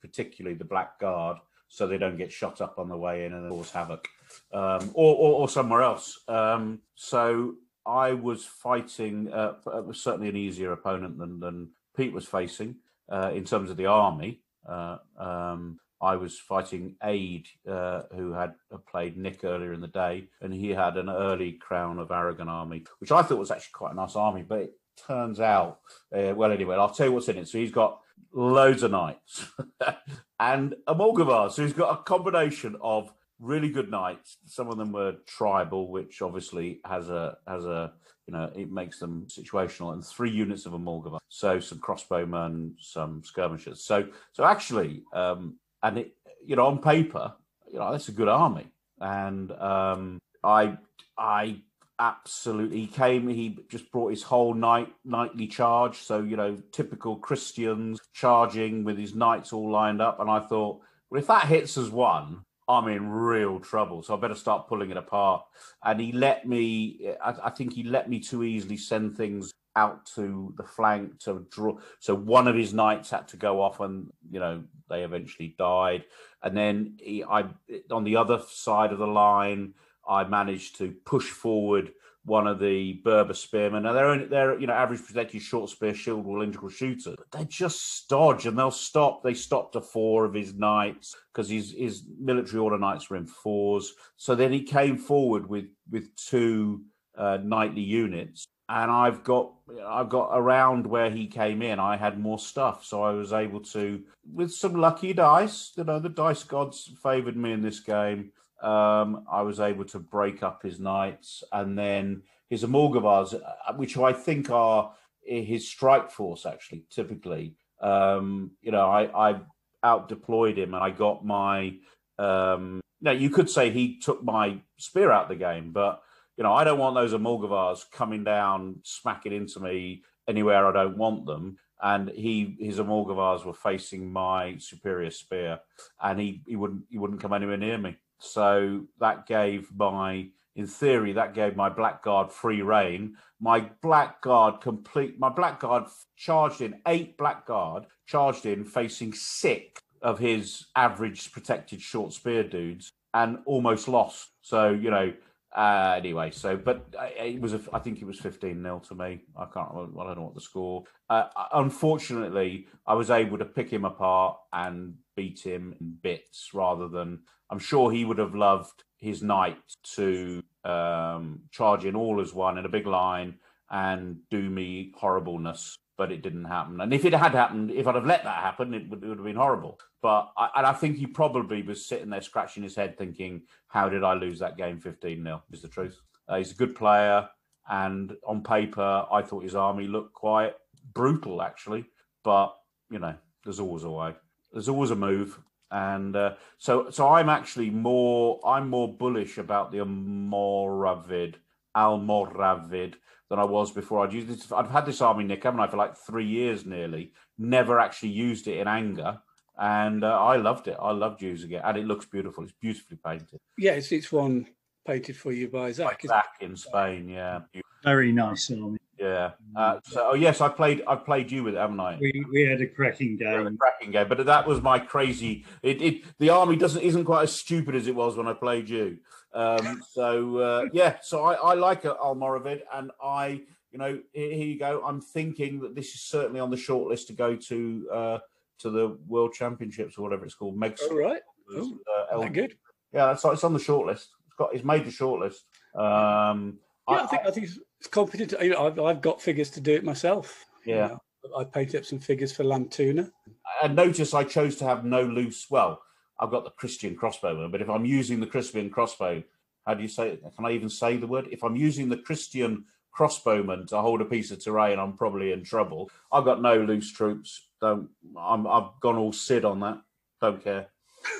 particularly the Black Guard, so they don't get shot up on the way in and cause havoc, um, or, or, or, somewhere else. Um, so I was fighting uh, certainly an easier opponent than than Pete was facing uh, in terms of the army. Uh, um, I was fighting Ade, uh, who had played Nick earlier in the day, and he had an early Crown of Aragon army, which I thought was actually quite a nice army. But it turns out, uh, well, anyway, I'll tell you what's in it. So he's got loads of knights <laughs> and Almogavar. So he's got a combination of really good knights. Some of them were tribal, which obviously has a has a you know it makes them situational, and three units of Almogavar. So some crossbowmen, some skirmishers. So so actually, um, and it you know on paper, you know that's a good army, and um, I I absolutely he came he just brought his whole night nightly charge. So you know typical christians charging with his knights all lined up. And i thought well if that hits as one i'm in real trouble. So i better start pulling it apart. And he let me i, I think he let me too easily send things out to the flank to draw so one of his knights had to go off and you know they eventually died and then he, i on the other side of the line I managed to push forward one of the Berber spearmen. Now they're only, they're you know average protected short spear shield cylindrical shooter, but they just stodge and they'll stop. They stopped to four of his knights because his his military order knights were in fours. So then he came forward with with two uh, knightly units, and I've got I've got around where he came in. I had more stuff, so I was able to with some lucky dice. You know the dice gods favoured me in this game um, I was able to break up his knights and then his Almogavars, uh, which I think are his strike force, actually, typically. Um, you know, I, I out deployed him and I got my. Um, now, you could say he took my spear out the game, but, you know, I don't want those Almogavars coming down, smacking into me anywhere I don't want them and he his Almogavars were facing my superior spear, and he he wouldn't he wouldn't come anywhere near me. So that gave my, in theory, that gave my blackguard free reign. My blackguard complete, my blackguard charged in eight blackguard, charged in facing six of his average protected short spear dudes and almost lost. So, you know, uh, anyway, so but uh, it was, a, I think it was 15 nil to me. I can't, I don't know what the score. Uh, unfortunately, I was able to pick him apart and beat him in bits rather than I'm sure he would have loved his knight to um, charge in all as one in a big line and do me horribleness, but it didn't happen. And if it had happened, if I'd have let that happen, it would, it would have been horrible. But I, and I think he probably was sitting there scratching his head, thinking, "How did I lose that game 15 0 Is the truth. Uh, he's a good player, and on paper, I thought his army looked quite brutal, actually. But you know, there's always a way. There's always a move and uh, so so I'm actually more I'm more bullish about the Almoravid Almoravid than I was before. I'd used this. I've had this army, Nick, haven't I, for like three years nearly. Never actually used it in anger, and uh, I loved it. I loved using it, and it looks beautiful. It's beautifully painted. Yeah, it's it's one painted for you by Zach. Zach in Spain, yeah. Very nice army. Yeah, Yeah. Uh, so, oh yes, I played. I played you with it, haven't I? We, we had a cracking game. cracking game, but that was my crazy. It, it the army doesn't isn't quite as stupid as it was when I played you. Um, <laughs> so uh, yeah, so I, I like Almoravid, and I, you know, here, here you go. I'm thinking that this is certainly on the short list to go to uh, to the World Championships or whatever it's called. Megs, All right. uh, Oh, that good. yeah, it's, it's on the short list. It's got it's made the short list. Um, Yeah, I, think I think it's, it's competent. You know, I've, I've got figures to do it myself. you Yeah. know. I painted up some figures for Lamtuna. and notice I chose to have no loose. Well, I've got the Christian crossbow, but if I'm using the Christian crossbow, how do you say it? Can I even say the word? If I'm using the Christian crossbowman to hold a piece of terrain, I'm probably in trouble. I've got no loose troops. Don't. I'm. I've gone all Sid on that. Don't care.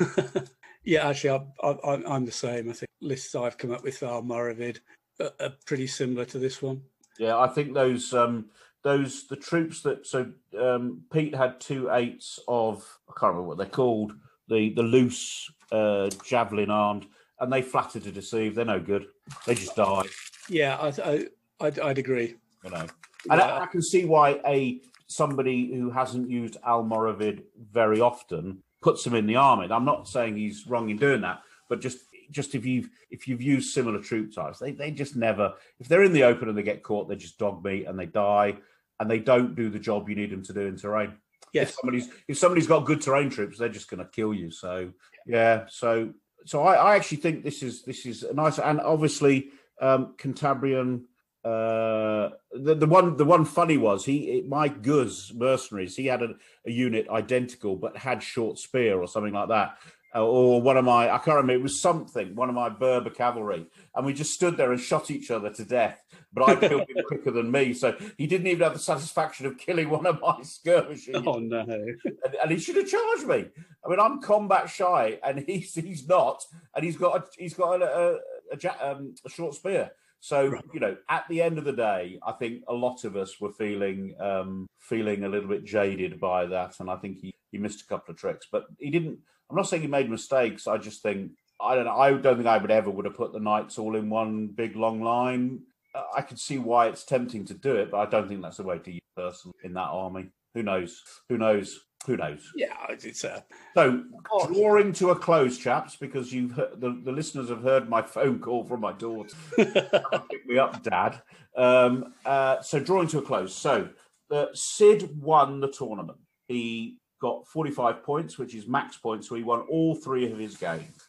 <laughs> yeah, actually, I, I, I'm- I'm the same. I think lists I've come up with for Almoravid are, pretty similar to this one. Yeah, I think those um those the troops that so um Pete had two eights of I can't remember what they're called the the loose uh javelin armed and they flatter to deceive. They're no good. They just die. Yeah, I, I, I'd, I'd agree. you know. And Yeah. I, I can see why a somebody who hasn't used Almoravid very often puts him in the army. I'm not saying he's wrong in doing that, but just just if you've if you've used similar troop types, they they just never if they're in the open and they get caught, they just dog meat and they die and they don't do the job you need them to do in terrain. Yes. If somebody's if somebody's got good terrain troops, they're just going to kill you. So yeah, so so I, I actually think this is this is nice and obviously um Cantabrian uh the, the one the one funny was he my Guz mercenaries he had a, a unit identical but had short spear or something like that Uh, or one of my I can't remember it was something one of my Berber cavalry and we just stood there and shot each other to death but I killed him <laughs> quicker than me so he didn't even have the satisfaction of killing one of my <laughs> skirmishing Oh no. and, and he should have charged me. I mean, I'm combat shy, and he's he's not, and he's got a, he's got a, a, a, ja- um, a short spear. So Right. you know, at the end of the day, I think a lot of us were feeling um, feeling a little bit jaded by that, and I think he he missed a couple of tricks, but he didn't. I'm not saying he made mistakes. I just think I don't know. I don't think I would ever would have put the knights all in one big long line. Uh, I could see why it's tempting to do it, but I don't think that's the way to use a person in that army. Who knows? Who knows? Who knows? Yeah, it's uh, So, drawing to a close, chaps, because you've heard, the, the listeners have heard my phone call from my daughter. <laughs> Pick me up, Dad. Um, uh, so, drawing to a close. So, uh, Sid won the tournament. He got 45 points, which is max points. So, he won all three of his games.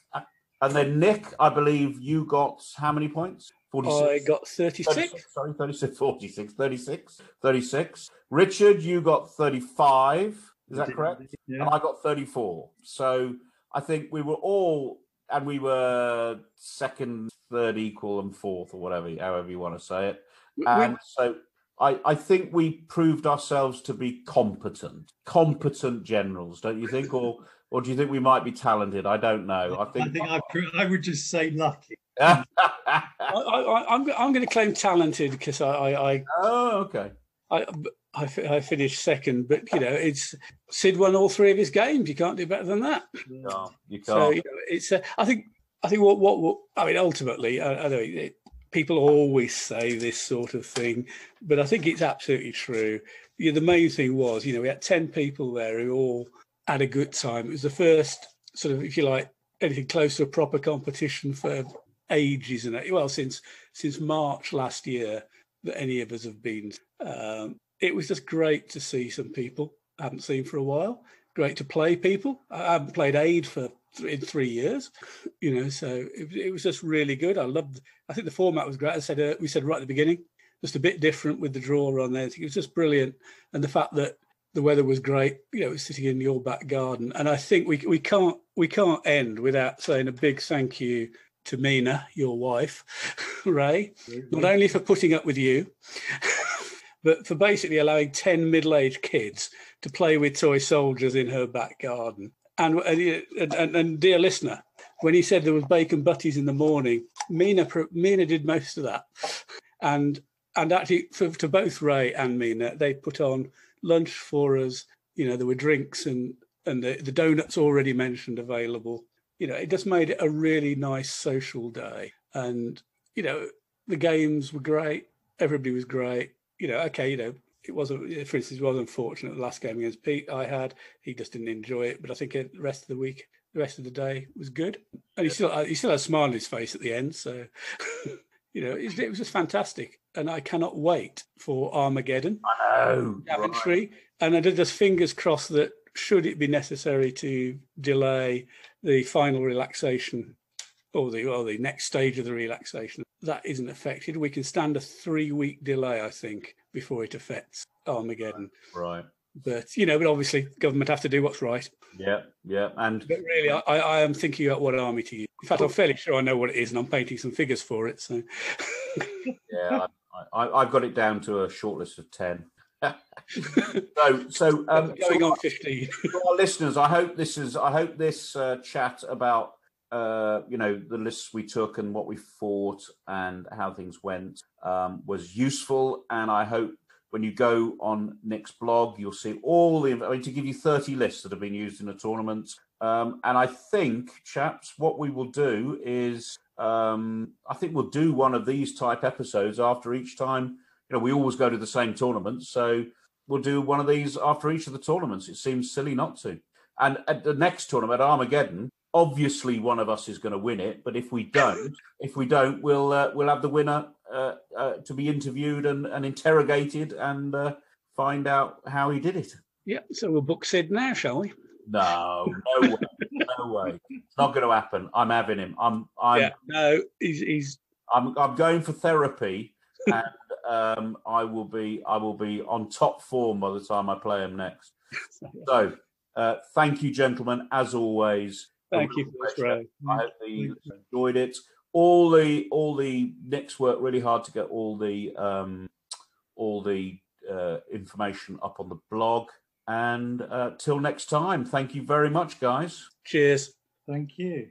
And then, Nick, I believe you got how many points? 46. I got 36. 36, sorry, 36, 46, 36, 36. Richard, you got 35. Is that correct? Yeah. and I got 34. So I think we were all, and we were second, third, equal, and fourth, or whatever, however you want to say it. We- so I, I think we proved ourselves to be competent, competent generals, don't you think? Or or do you think we might be talented? I don't know. I I think. think I, I would just say lucky. <laughs> I, I, I'm, I'm going to claim talented because I, I, I, oh, okay. I, I, I finished second, but you know, it's Sid won all three of his games. You can't do better than that. No, you can't. So you know, it's. Uh, I think. I think what what, what I mean ultimately, I, I know it, people always say this sort of thing, but I think it's absolutely true. Yeah, the main thing was, you know, we had ten people there who all had a good time. It was the first sort of, if you like, anything close to a proper competition for ages and well since since March last year that any of us have been. Um, it was just great to see some people I haven't seen for a while. Great to play people. I haven't played Ade for in three years, you know. So it, it was just really good. I loved. I think the format was great. I said uh, we said right at the beginning, just a bit different with the draw on there. It was just brilliant, and the fact that the weather was great. You know, it was sitting in your back garden, and I think we we can't we can't end without saying a big thank you to Mina, your wife, <laughs> Ray, not only for putting up with you, <laughs> but for basically allowing 10 middle aged kids to play with toy soldiers in her back garden. And, uh, and, and, and dear listener, when he said there was bacon butties in the morning, Mina, Mina did most of that. And and actually, for, to both Ray and Mina, they put on lunch for us. You know, there were drinks and and the, the donuts already mentioned available. You know, it just made it a really nice social day. And you know, the games were great. Everybody was great. you know, okay, you know, it wasn't, for instance, it was unfortunate the last game against Pete I had. He just didn't enjoy it, but I think the rest of the week, the rest of the day was good, and he still uh, he still had a smile on his face at the end. So, <laughs> you know, it, it, was just fantastic, and I cannot wait for Armageddon. I know, Daventry, right. and I did just fingers crossed that should it be necessary to delay the final relaxation or the or the next stage of the relaxation that isn't affected. We can stand a three week delay, I think, before it affects Armageddon. Right. But you know, but obviously, government have to do what's right. Yeah, yeah, and but really, I, I am thinking about what army to use. In fact, I'm fairly sure I know what it is, and I'm painting some figures for it. So, <laughs> yeah, I, I, I've got it down to a short list of ten. <laughs> so, so um, <laughs> going on fifteen. for our listeners, I hope this is. I hope this uh, chat about uh, you know, the lists we took and what we fought and how things went um, was useful. And I hope when you go on Nick's blog, you'll see all the. I mean, to give you 30 lists that have been used in a tournament. Um, and I think, chaps, what we will do is, um, I think we'll do one of these type episodes after each time. You know, we always go to the same tournament, so we'll do one of these after each of the tournaments. It seems silly not to. And at the next tournament, Armageddon, obviously one of us is going to win it but if we don't if we don't we'll uh, we'll have the winner uh, uh, to be interviewed and, and interrogated and uh, find out how he did it. Yeah so we'll book sid now shall we? No no way no way. It's not going to happen. I'm having him. I'm i'm yeah, no he's he's i'm i'm going for therapy and um i will be i will be on top form by the time i play him next. <laughs> So uh, thank you gentlemen as always Thank you for I hope you enjoyed it. All the all the Nick's worked really hard to get all the um, all the uh, information up on the blog. And uh, till next time, thank you very much, guys. Cheers. Thank you.